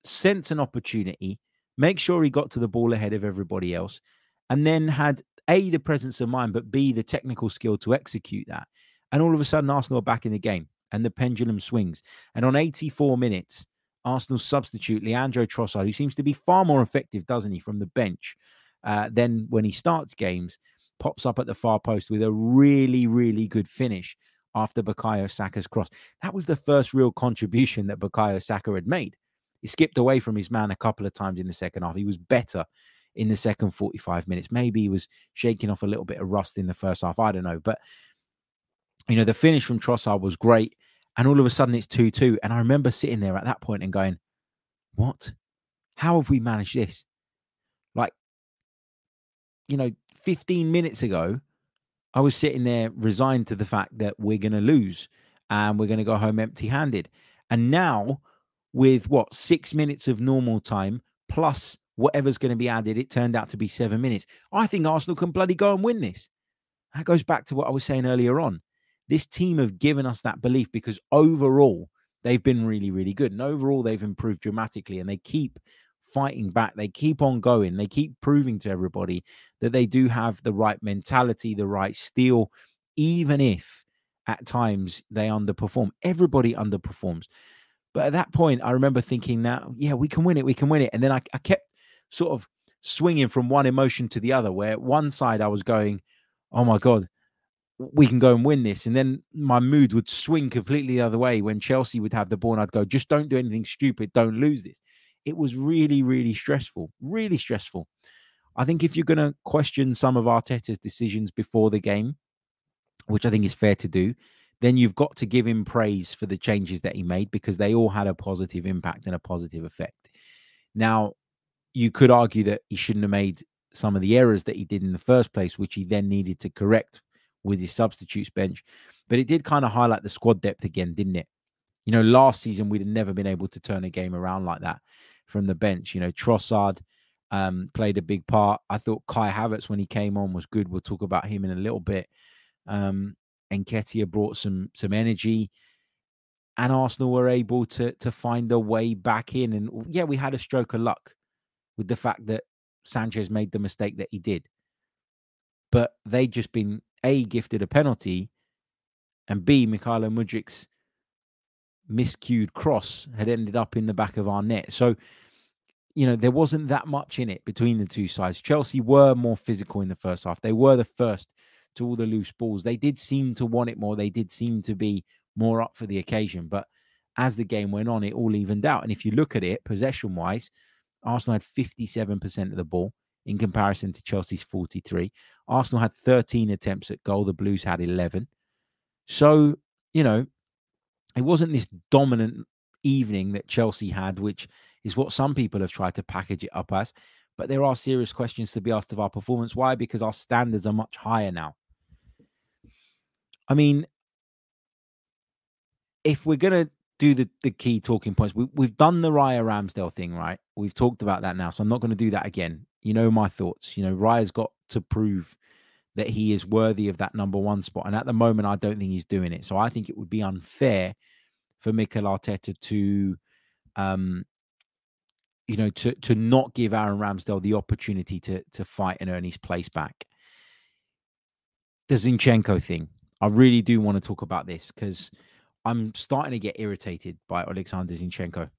sense an opportunity, make sure he got to the ball ahead of everybody else, and then had A, the presence of mind, but B, the technical skill to execute that. And all of a sudden, Arsenal are back in the game and the pendulum swings. And on 84 minutes, Arsenal substitute Leandro Trossard, who seems to be far more effective, doesn't he, from the bench uh, then when he starts games, pops up at the far post with a really, really good finish after Bukayo Saka's cross. That was the first real contribution that Bukayo Saka had made. He skipped away from his man a couple of times in the second half. He was better in the second 45 minutes. Maybe he was shaking off a little bit of rust in the first half. I don't know. But, you know, the finish from Trossard was great. And all of a sudden it's 2 2. And I remember sitting there at that point and going, what? How have we managed this? You know, 15 minutes ago, I was sitting there resigned to the fact that we're going to lose and we're going to go home empty handed. And now, with what, six minutes of normal time plus whatever's going to be added, it turned out to be seven minutes. I think Arsenal can bloody go and win this. That goes back to what I was saying earlier on. This team have given us that belief because overall, they've been really, really good. And overall, they've improved dramatically and they keep fighting back. They keep on going. They keep proving to everybody that they do have the right mentality, the right steel, even if at times they underperform. Everybody underperforms. But at that point, I remember thinking, now, yeah, we can win it. We can win it. And then I, I kept sort of swinging from one emotion to the other, where one side I was going, oh my God, we can go and win this. And then my mood would swing completely the other way when Chelsea would have the ball and I'd go, just don't do anything stupid. Don't lose this. It was really, really stressful, really stressful. I think if you're going to question some of Arteta's decisions before the game, which I think is fair to do, then you've got to give him praise for the changes that he made because they all had a positive impact and a positive effect. Now, you could argue that he shouldn't have made some of the errors that he did in the first place, which he then needed to correct with his substitutes bench. But it did kind of highlight the squad depth again, didn't it? You know, last season we'd have never been able to turn a game around like that from the bench. You know, Trossard um, played a big part. I thought Kai Havertz when he came on was good. We'll talk about him in a little bit. Um, and Nketiah brought some some energy, and Arsenal were able to to find a way back in. And yeah, we had a stroke of luck with the fact that Sanchez made the mistake that he did, but they just been a gifted a penalty, and b Mykhailo Mudryk's miscued cross had ended up in the back of our net. So, you know, there wasn't that much in it between the two sides. Chelsea were more physical in the first half. They were the first to all the loose balls. They did seem to want it more. They did seem to be more up for the occasion. But as the game went on, it all evened out. And if you look at it possession wise, Arsenal had 57% of the ball in comparison to Chelsea's 43. Arsenal had 13 attempts at goal. The Blues had 11. So, you know, it wasn't this dominant evening that Chelsea had, which is what some people have tried to package it up as. But there are serious questions to be asked of our performance. Why? Because our standards are much higher now. I mean, if we're going to do the, the key talking points, we, we've done the Raya Ramsdale thing, right? We've talked about that now. So I'm not going to do that again. You know my thoughts. You know, Raya's got to prove that he is worthy of that number one spot. And at the moment, I don't think he's doing it. So I think it would be unfair for Mikel Arteta to, um, you know, to to not give Aaron Ramsdale the opportunity to to fight and earn his place back. The Zinchenko thing, I really do want to talk about this because I'm starting to get irritated by Alexander Zinchenko.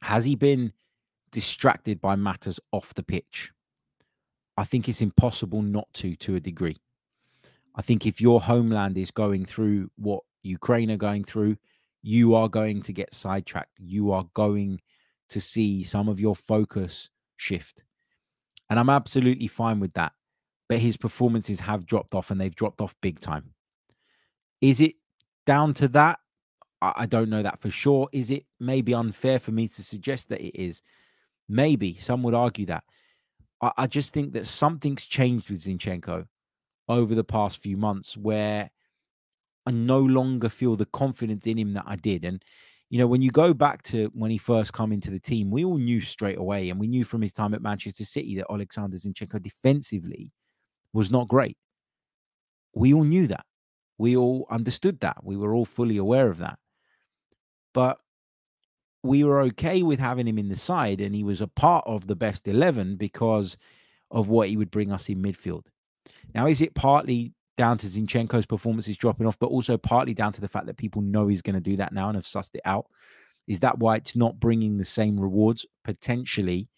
Has he been distracted by matters off the pitch? I think it's impossible not to, to a degree. I think if your homeland is going through what Ukraine are going through, you are going to get sidetracked. You are going to see some of your focus shift. And I'm absolutely fine with that. But his performances have dropped off and they've dropped off big time. Is it down to that? I don't know that for sure. Is it maybe unfair for me to suggest that it is? Maybe some would argue that. I, I just think that something's changed with Zinchenko over the past few months where I no longer feel the confidence in him that I did. And, you know, when you go back to when he first come into the team, we all knew straight away, and we knew from his time at Manchester City that Alexander Zinchenko defensively was not great. We all knew that. We all understood that. We were all fully aware of that. But we were okay with having him in the side, and he was a part of the best 11 because of what he would bring us in midfield. Now, is it partly down to Zinchenko's performances dropping off, but also partly down to the fact that people know he's going to do that now and have sussed it out? Is that why it's not bringing the same rewards potentially?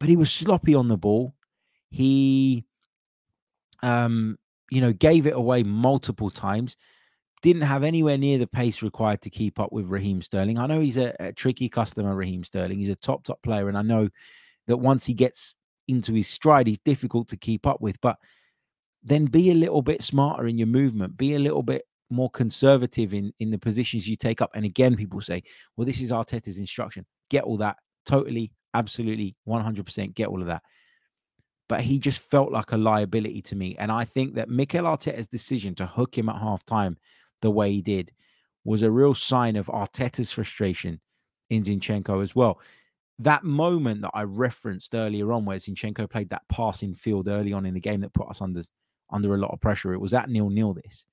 But he was sloppy on the ball. He, um, you know, gave it away multiple times didn't have anywhere near the pace required to keep up with Raheem Sterling. I know he's a, a, tricky customer, Raheem Sterling. He's a top, top player. And I know that once he gets into his stride, he's difficult to keep up with. But then be a little bit smarter in your movement, be a little bit more conservative in, in the positions you take up. And again, people say, well, this is Arteta's instruction. Get all that. Totally, absolutely, 100% get all of that. But he just felt like a liability to me. And I think that Mikel Arteta's decision to hook him at half time the way he did was a real sign of Arteta's frustration in Zinchenko as well. That moment that I referenced earlier on, where Zinchenko played that passing field early on in the game that put us under under a lot of pressure. It was at nil nil. This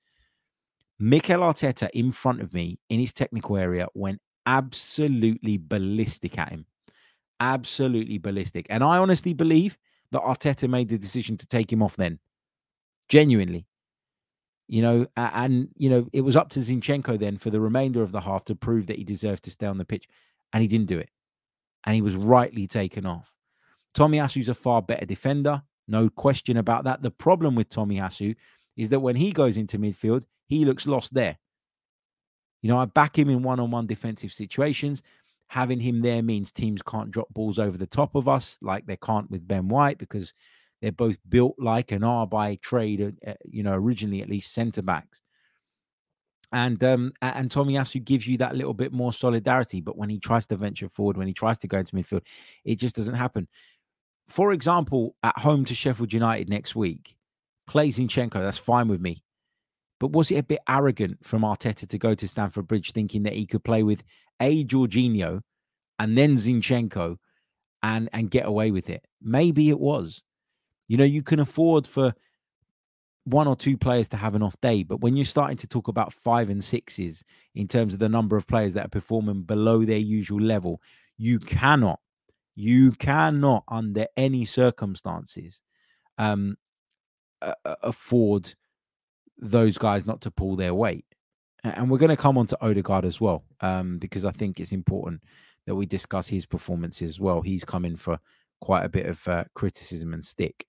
Mikel Arteta in front of me in his technical area went absolutely ballistic at him, absolutely ballistic. And I honestly believe that Arteta made the decision to take him off then, genuinely. You know, and you know it was up to Zinchenko then for the remainder of the half to prove that he deserved to stay on the pitch, and he didn't do it, and he was rightly taken off. Tomiyasu's a far better defender, no question about that. The problem with Tomiyasu is that when he goes into midfield, he looks lost there. You know, I back him in one on one defensive situations. Having him there means teams can't drop balls over the top of us like they can't with Ben White because they're both built like and are by trade, uh, uh you know, originally at least centre backs. And um, and Tomiyasu gives you that little bit more solidarity, but when he tries to venture forward, when he tries to go into midfield, it just doesn't happen for example, at home to Sheffield United next week, play Zinchenko, that's fine with me. But was it a bit arrogant from Arteta to go to Stamford Bridge thinking that he could play with a Jorginho and then Zinchenko and and get away with it? Maybe it was. You know, you can afford for one or two players to have an off day, but when you're starting to talk about five and sixes in terms of the number of players that are performing below their usual level, you cannot you cannot, under any circumstances, um, afford those guys not to pull their weight. And we're going to come on to Odegaard as well, um, because I think it's important that we discuss his performances as well. He's coming for quite a bit of uh, criticism and stick.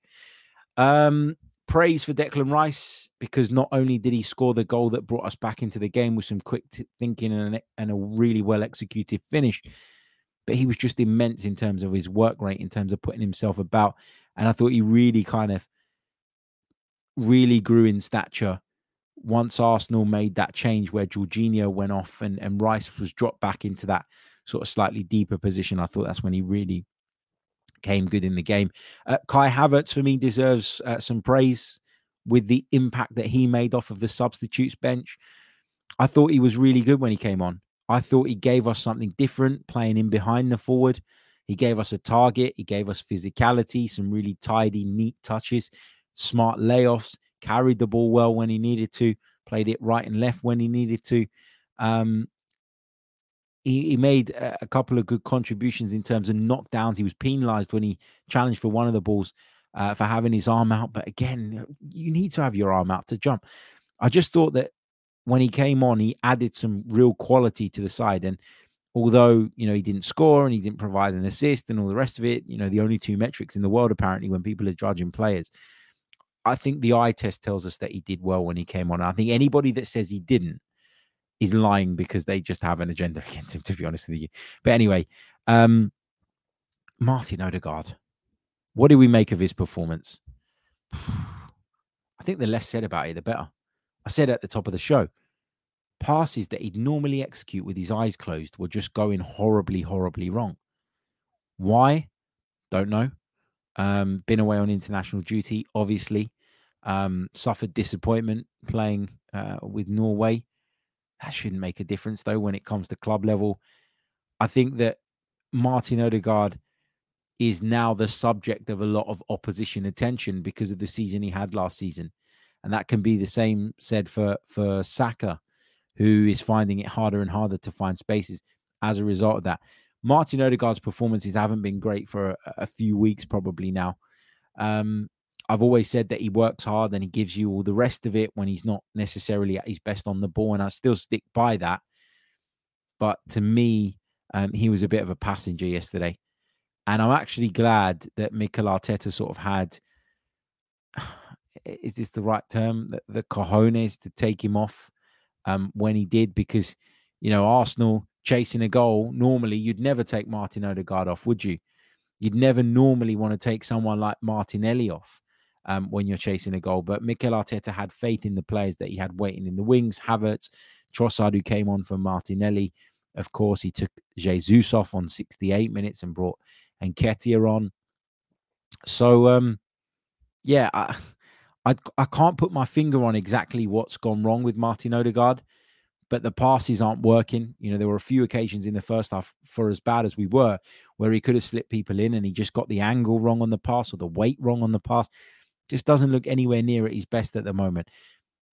Um, praise for Declan Rice because not only did he score the goal that brought us back into the game with some quick t- thinking and, and a really well executed finish, but he was just immense in terms of his work rate, in terms of putting himself about. And I thought he really kind of really grew in stature once Arsenal made that change where Jorginho went off and, and Rice was dropped back into that sort of slightly deeper position. I thought that's when he really came good in the game. Uh, Kai Havertz for me deserves uh, some praise with the impact that he made off of the substitutes bench. I thought he was really good when he came on. I thought he gave us something different playing in behind the forward. He gave us a target. He gave us physicality, some really tidy, neat touches, smart layoffs, carried the ball well when he needed to, played it right and left when he needed to. Um, he, he, made a, couple of good contributions in terms of knockdowns. He was penalized when he challenged for one of the balls uh, for having his arm out. But again, you need to have your arm out to jump. I just thought that when he came on, he added some real quality to the side. And although, you know, he didn't score and he didn't provide an assist and all the rest of it, you know, the only two metrics in the world, apparently, when people are judging players, I think the eye test tells us that he did well when he came on. I think anybody that says he didn't is lying because they just have an agenda [laughs] against him, to be honest with you. But anyway, um, Martin Odegaard, what do we make of his performance? [sighs] I think the less said about it, the better. I said at the top of the show, passes that he'd normally execute with his eyes closed were just going horribly, horribly wrong. Why? Don't know. Um, been away on international duty, obviously. Um, suffered disappointment playing uh, with Norway. That shouldn't make a difference, though, when it comes to club level. I think that Martin Odegaard is now the subject of a lot of opposition attention because of the season he had last season and that can be the same said for for Saka, who is finding it harder and harder to find spaces as a result of that. Martin Odegaard's performances haven't been great for a, a few weeks, probably now. Um, I've always said that he works hard and he gives you all the rest of it when he's not necessarily at his best on the ball, and I still stick by that. But to me, um, he was a bit of a passenger yesterday, and I'm actually glad that Mikel Arteta sort of had [sighs] is this the right term? The, the cojones to take him off um, when he did, because you know Arsenal chasing a goal. Normally, you'd never take Martin Odegaard off, would you? You'd never normally want to take someone like Martinelli off um, when you're chasing a goal. But Mikel Arteta had faith in the players that he had waiting in the wings. Havertz, Trossard, who came on for Martinelli. Of course, he took Jesus off on 68 minutes and brought Nketiah on. So, um, yeah, I, [sighs] I I can't put my finger on exactly what's gone wrong with Martin Odegaard, but the passes aren't working. You know, there were a few occasions in the first half, for as bad as we were, where he could have slipped people in and he just got the angle wrong on the pass or the weight wrong on the pass. Just doesn't look anywhere near at his best at the moment.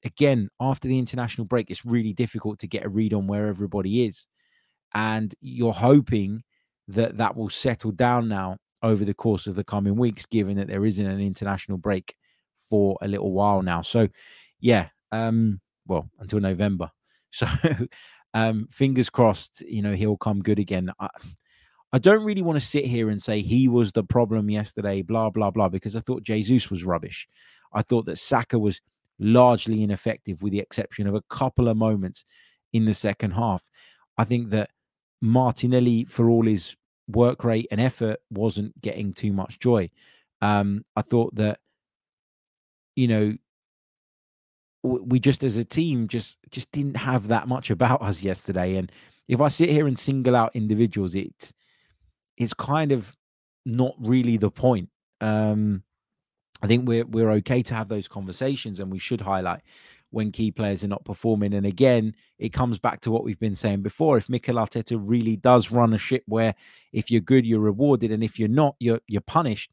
Again, after the international break, it's really difficult to get a read on where everybody is. And you're hoping that that will settle down now over the course of the coming weeks, given that there isn't an international break for a little while now. So, yeah, um, well, until November. [laughs] So, um, fingers crossed, you know, he'll come good again. I, I don't really want to sit here and say he was the problem yesterday, blah, blah, blah, because I thought Jesus was rubbish. I thought that Saka was largely ineffective, with the exception of a couple of moments in the second half. I think that Martinelli, for all his work rate and effort, wasn't getting too much joy. Um, I thought that, you know, we just as a team just just didn't have that much about us yesterday and if i sit here and single out individuals it's it's kind of not really the point. Um i think we're we're okay to have those conversations and we should highlight when key players are not performing. And again it comes back to what we've been saying before. If Mikel Arteta really does run a ship where if you're good you're rewarded and if you're not you're you're punished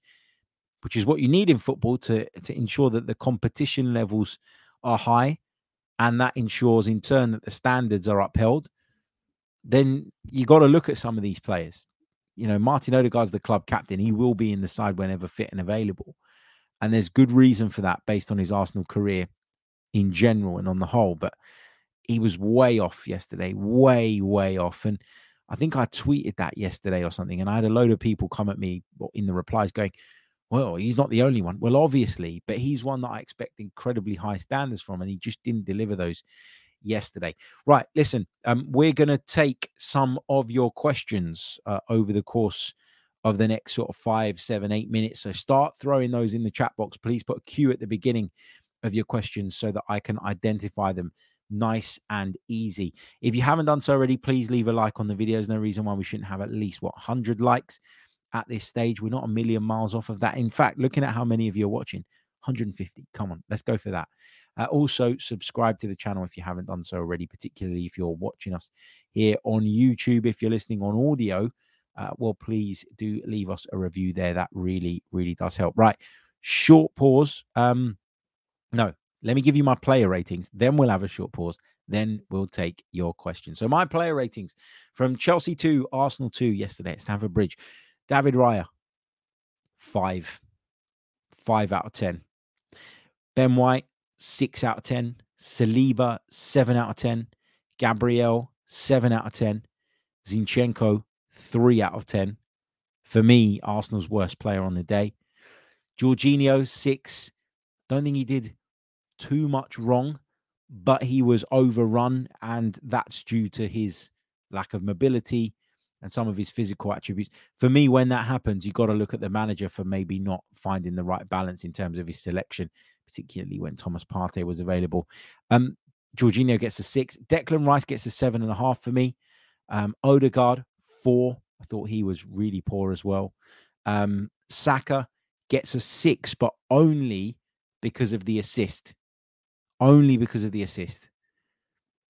which is what you need in football to to ensure that the competition levels are high and that ensures in turn that the standards are upheld, then you got to look at some of these players. You know, Martin Odegaard's the club captain. He will be in the side whenever fit and available. And there's good reason for that based on his Arsenal career in general and on the whole. But he was way off yesterday, way, way off. And I think I tweeted that yesterday or something. And I had a load of people come at me in the replies going, well, he's not the only one. Well, obviously, but he's one that I expect incredibly high standards from, and he just didn't deliver those yesterday. Right, listen, um, we're going to take some of your questions uh, over the course of the next sort of five, seven, eight minutes. So start throwing those in the chat box. Please put a Q at the beginning of your questions so that I can identify them nice and easy. If you haven't done so already, please leave a like on the video. There's no reason why we shouldn't have at least what 100 likes at this stage. We're not a million miles off of that. In fact, looking at how many of you are watching, 150. Come on, let's go for that. Uh, also, subscribe to the channel if you haven't done so already, particularly if you're watching us here on YouTube. If you're listening on audio, uh, well, please do leave us a review there. That really, really does help. Right. Short pause. Um, no, let me give you my player ratings. Then we'll have a short pause. Then we'll take your questions. So, my player ratings from Chelsea 2, Arsenal 2 yesterday at Stamford Bridge. David Raya, five, five out of 10. Ben White, six out of 10. Saliba, seven out of 10. Gabriel, seven out of 10. Zinchenko, three out of 10. For me, Arsenal's worst player on the day. Jorginho, six. Don't think he did too much wrong, but he was overrun, and that's due to his lack of mobility, and some of his physical attributes. For me, when that happens, you've got to look at the manager for maybe not finding the right balance in terms of his selection, particularly when Thomas Partey was available. Um, Jorginho gets a six. Declan Rice gets a seven and a half for me. Um, Odegaard, four. I thought he was really poor as well. Um, Saka gets a six, but only because of the assist. Only because of the assist.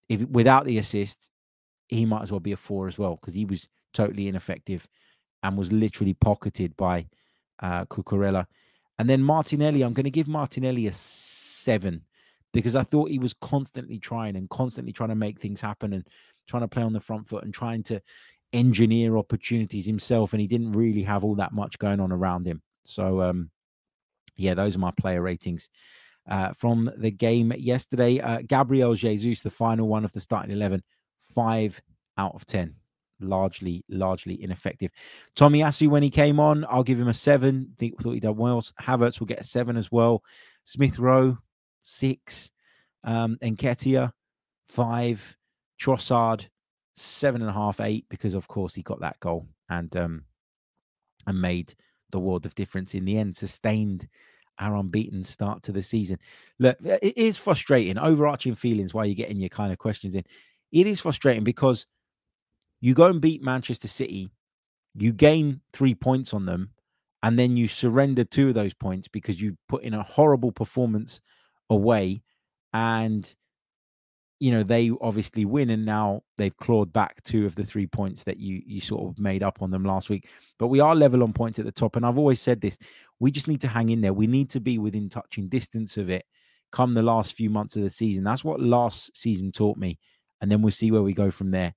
If without the assist, he might as well be a four as well because he was totally ineffective and was literally pocketed by uh, Cucurella. And then Martinelli, I'm going to give Martinelli a seven because I thought he was constantly trying and constantly trying to make things happen and trying to play on the front foot and trying to engineer opportunities himself. And he didn't really have all that much going on around him. So, um, yeah, those are my player ratings uh, from the game yesterday. Uh, Gabriel Jesus, the final one of the starting 11, five out of 10 largely, largely ineffective. Tomiyasu, when he came on, I'll give him a seven. Think thought he done well. Havertz will get a seven as well. Smith Rowe, six. Um, Nketiah, five. Trossard, seven and a half, eight, because of course he got that goal and um and made the world of difference in the end, sustained our unbeaten start to the season. Look, it is frustrating, overarching feelings why you're getting your kind of questions in. It is frustrating because you go and beat Manchester City, you gain three points on them, and then you surrender two of those points because you put in a horrible performance away. And you know they obviously win and now they've clawed back two of the three points that you you sort of made up on them last week. But we are level on points at the top and i've always said this we just need to hang in there. We need to be within touching distance of it come the last few months of the season. That's what last season taught me and then we'll see where we go from there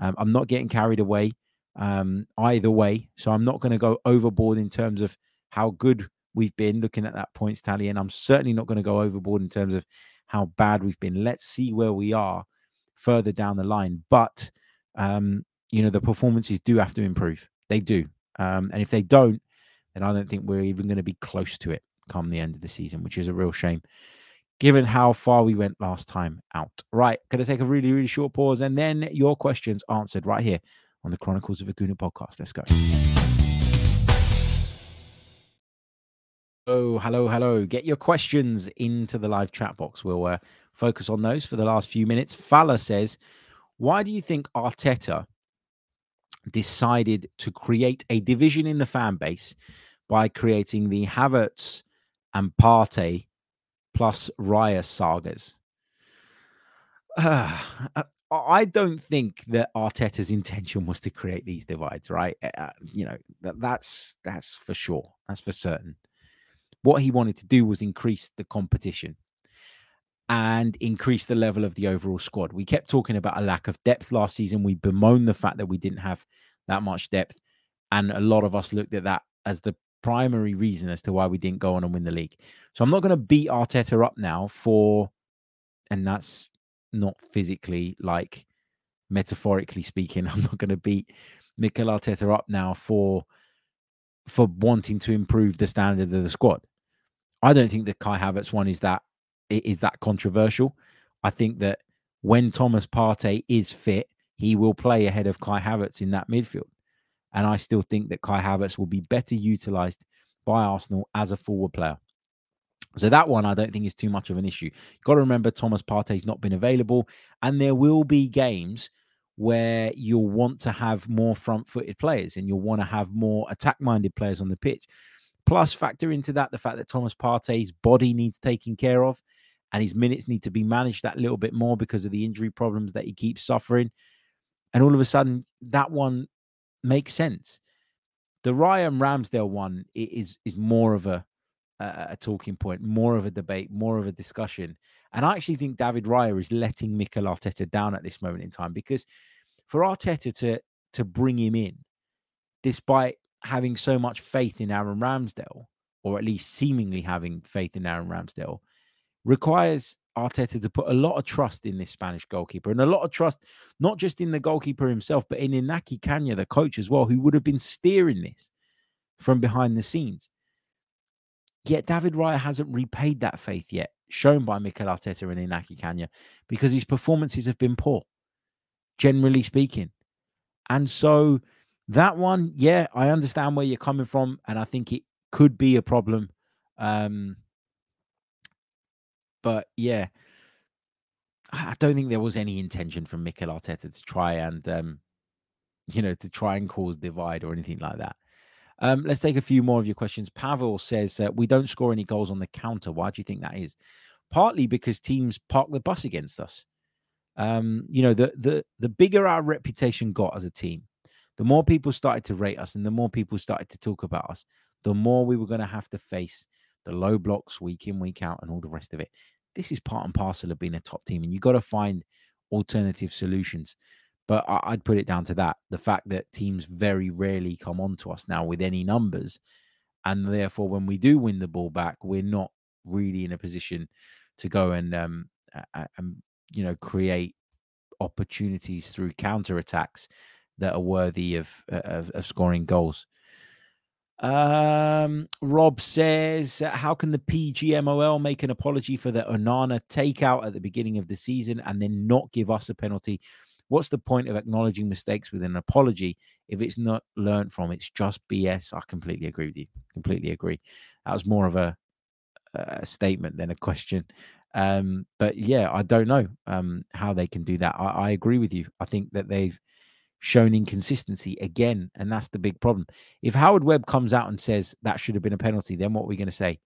um, i'm not getting carried away um, either way so i'm not going to go overboard in terms of how good we've been looking at that points tally and i'm certainly not going to go overboard in terms of how bad we've been. Let's see where we are further down the line. But um, you know, the performances do have to improve. They do. Um, and if they don't, then I don't think we're even going to be close to it come the end of the season, which is a real shame, given how far we went last time out. Right, going to take a really, really short pause, and then your questions answered right here on the Chronicles of a Gooner podcast. Let's go. Oh, hello, hello. Get your questions into the live chat box. We'll uh, focus on those for the last few minutes. Fala says, Why do you think Arteta decided to create a division in the fan base by creating the Havertz and Partey plus Raya sagas? [sighs] Uh, I don't think that Arteta's intention was to create these divides, right? Uh, you know, that, that's that's for sure. That's for certain. What he wanted to do was increase the competition and increase the level of the overall squad. We kept talking about a lack of depth last season. We bemoaned the fact that we didn't have that much depth. And a lot of us looked at that as the primary reason as to why we didn't go on and win the league. So I'm not going to beat Arteta up now for, and that's not physically like metaphorically speaking. [laughs] I'm not going to beat Mikel Arteta up now for for wanting to improve the standard of the squad. I don't think the Kai Havertz one is that is that controversial. I think that when Thomas Partey is fit, he will play ahead of Kai Havertz in that midfield. And I still think that Kai Havertz will be better utilized by Arsenal as a forward player. So that one I don't think is too much of an issue. You've got to remember Thomas Partey's not been available, and there will be games where you'll want to have more front-footed players and you'll want to have more attack-minded players on the pitch. Plus, factor into that the fact that Thomas Partey's body needs taking care of and his minutes need to be managed that little bit more because of the injury problems that he keeps suffering. And all of a sudden, that one makes sense. The Raya Ramsdale one is is more of a a talking point, more of a debate, more of a discussion. And I actually think David Raya is letting Mikel Arteta down at this moment in time because for Arteta to to bring him in, despite having so much faith in Aaron Ramsdale, or at least seemingly having faith in Aaron Ramsdale, requires Arteta to put a lot of trust in this Spanish goalkeeper and a lot of trust, not just in the goalkeeper himself, but in Iñaki Caña, the coach as well, who would have been steering this from behind the scenes. Yet David Raya hasn't repaid that faith yet, shown by Mikel Arteta and Iñaki Caña, because his performances have been poor, generally speaking. And so that one, yeah, I understand where you're coming from, and I think it could be a problem. Um, but yeah, I don't think there was any intention from Mikel Arteta to try and, um, you know, to try and cause divide or anything like that. Um, let's take a few more of your questions. Pavel says uh, we don't score any goals on the counter. Why do you think that is? Partly because teams park the bus against us. Um, you know, the the the bigger our reputation got as a team, the more people started to rate us, and the more people started to talk about us, the more we were going to have to face the low blocks week in week out and all the rest of it. This is part and parcel of being a top team, and you've got to find alternative solutions. But I, would put it down to that the fact that teams very rarely come on to us now with any numbers. And therefore, when we do win the ball back, we're not really in a position to go and, um, and you know, create opportunities through counter attacks that are worthy of, of, of scoring goals. Um, Rob says, How can the PGMOL make an apology for the Onana takeout at the beginning of the season and then not give us a penalty What's the point of acknowledging mistakes with an apology if it's not learned from? It's just BS. I completely agree with you. Completely agree. That was more of a, a statement than a question. Um, but yeah, I don't know um, how they can do that. I, I agree with you. I think that they've shown inconsistency again, and that's the big problem. If Howard Webb comes out and says that should have been a penalty, then what are we going to say?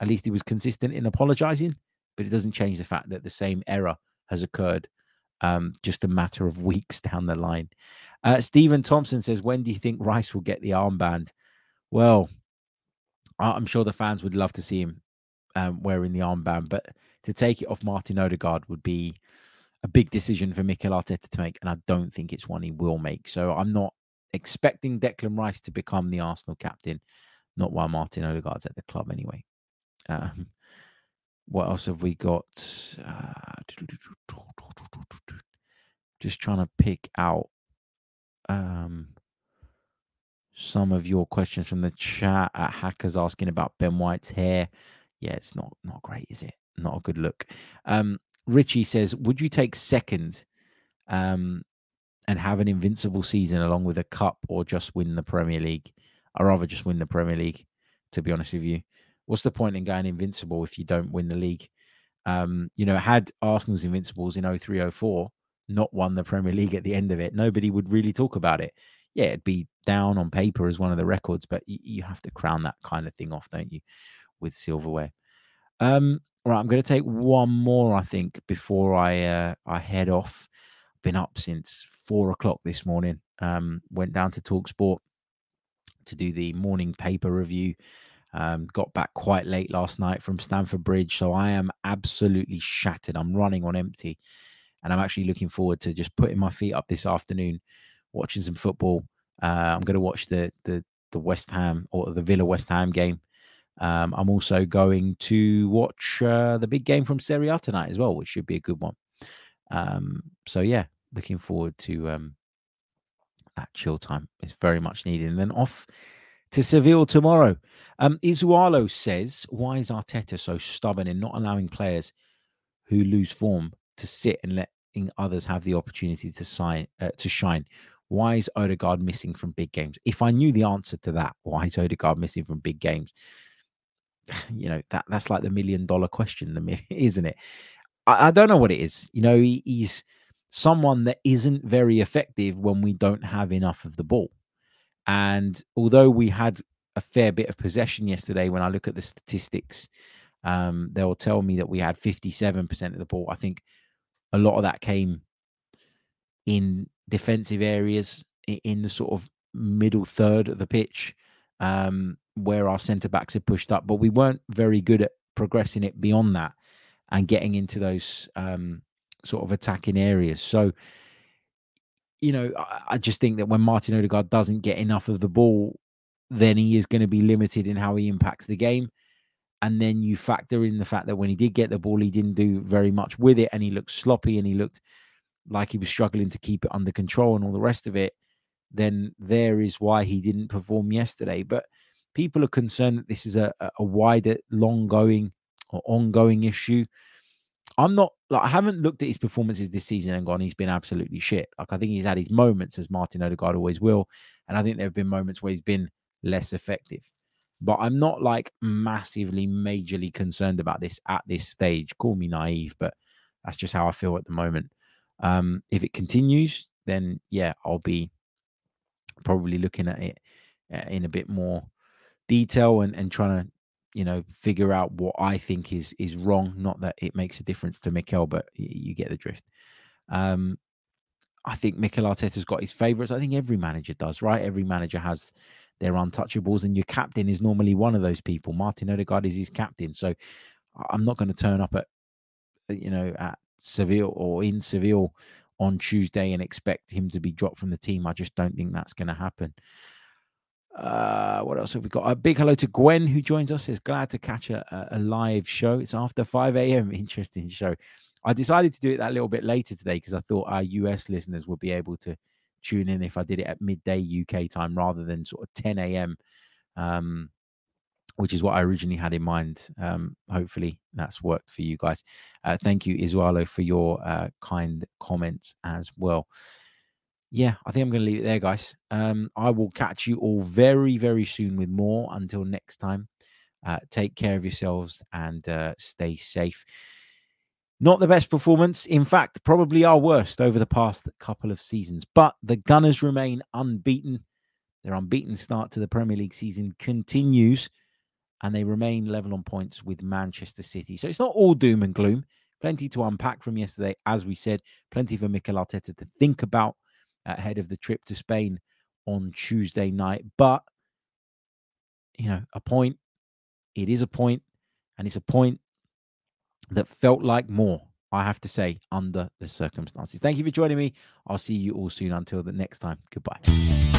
At least he was consistent in apologizing, but it doesn't change the fact that the same error has occurred. Um, just a matter of [laughs] weeks down the line. Uh, Stephen Thompson says, "When do you think Rice will get the armband?" Well, I'm sure the fans would love to see him um, wearing the armband, but to take it off Martin Odegaard would be a big decision for Mikel Arteta to make, and I don't think it's one he will make. So I'm not expecting Declan Rice to become the Arsenal captain, not while Martin Odegaard's at the club anyway. Um, what else have we got? Uh, just trying to pick out um, some of your questions from the chat. At Hackers asking about Ben White's hair. Yeah, it's not not great, is it? Not a good look. Um, Richie says, "Would you take second um, and have an invincible season along with a cup, or just win the Premier League? I'd rather just win the Premier League, to be honest with you. What's the point in going invincible if you don't win the league? Um, you know, had Arsenal's invincibles in 0304 not won the Premier League at the end of it, nobody would really talk about it. Yeah, it'd be down on paper as one of the records, but you, you have to crown that kind of thing off, don't you, with silverware? Um, right, I'm going to take one more, I think, before I uh, I head off. Been up since four o'clock this morning. Um, went down to Talk Sport to do the morning paper review. Um, got back quite late last night from Stamford Bridge, so I am absolutely shattered. I'm running on empty, and I'm actually looking forward to just putting my feet up this afternoon, watching some football. Uh, I'm going to watch the the the West Ham or the Villa West Ham game. Um, I'm also going to watch uh, the big game from Serie A tonight as well, which should be a good one. Um, so yeah, looking forward to um, that chill time. It's very much needed. And then off to Seville tomorrow. Um, Isualo says, "Why is Arteta so stubborn in not allowing players who lose form to sit and letting others have the opportunity to sign uh, to shine?" Why is Odegaard missing from big games? If I knew the answer to that, why is Odegaard missing from big games? [sighs] you know that that's like the million dollar question, [laughs] isn't it? I, I don't know what it is. You know, he, he's someone that isn't very effective when we don't have enough of the ball. And although we had a fair bit of possession yesterday, when I look at the statistics, um, they'll tell me that we had 57% of the ball. I think a lot of that came in defensive areas in the sort of middle third of the pitch. Um, where our centre backs had pushed up, but we weren't very good at progressing it beyond that and getting into those um, sort of attacking areas. So, you know, I, I, just think that when Martin Odegaard doesn't get enough of the ball, then he is going to be limited in how he impacts the game. And then you factor in the fact that when he did get the ball, he didn't do very much with it and he looked sloppy and he looked like he was struggling to keep it under control and all the rest of it. Then there is why he didn't perform yesterday. But people are concerned that this is a, a wider, long going or ongoing issue. I'm not like I haven't looked at his performances this season and gone, he's been absolutely shit. Like I think he's had his moments as Martin Odegaard always will. And I think there have been moments where he's been less effective. But I'm not like massively, majorly concerned about this at this stage. Call me naive, but that's just how I feel at the moment. Um, if it continues, then yeah, I'll be probably looking at it uh, in a bit more detail and, and trying to you know figure out what I think is is wrong. Not that it makes a difference to Mikel, but you, get the drift. Um, I think Mikel Arteta's got his favourites. I think every manager does, right? Every manager has their untouchables, and your captain is normally one of those people. Martin Odegaard is his captain, so I'm not going to turn up at you know at Seville or in Seville on Tuesday and expect him to be dropped from the team. I just don't think that's going to happen. Uh, what else have we got? A big hello to Gwen who joins us. Is glad to catch a, a live show. It's after 5 a.m. [laughs] Interesting show. I decided to do it that little bit later today because I thought our US listeners would be able to tune in if I did it at midday UK time rather than sort of 10 a.m. Um, which is what I originally had in mind. Um, hopefully that's worked for you guys. Uh, thank you, Isualo, for your uh, kind comments as well yeah, I think I'm going to leave it there, guys. Um, I will catch you all very, very soon with more. Until next time, uh, take care of yourselves and uh, stay safe. Not the best performance, in fact, probably our worst over the past couple of seasons, but the Gunners remain unbeaten. Their unbeaten start to the Premier League season continues, and they remain level on points with Manchester City. So it's not all doom and gloom. Plenty to unpack from yesterday, as we said. Plenty for Mikel Arteta to think about ahead of the trip to Spain on Tuesday night. But, you know, a point, it is a point, and it's a point that felt like more, I have to say, under the circumstances. Thank you for joining me. I'll see you all soon. Until the next time, goodbye.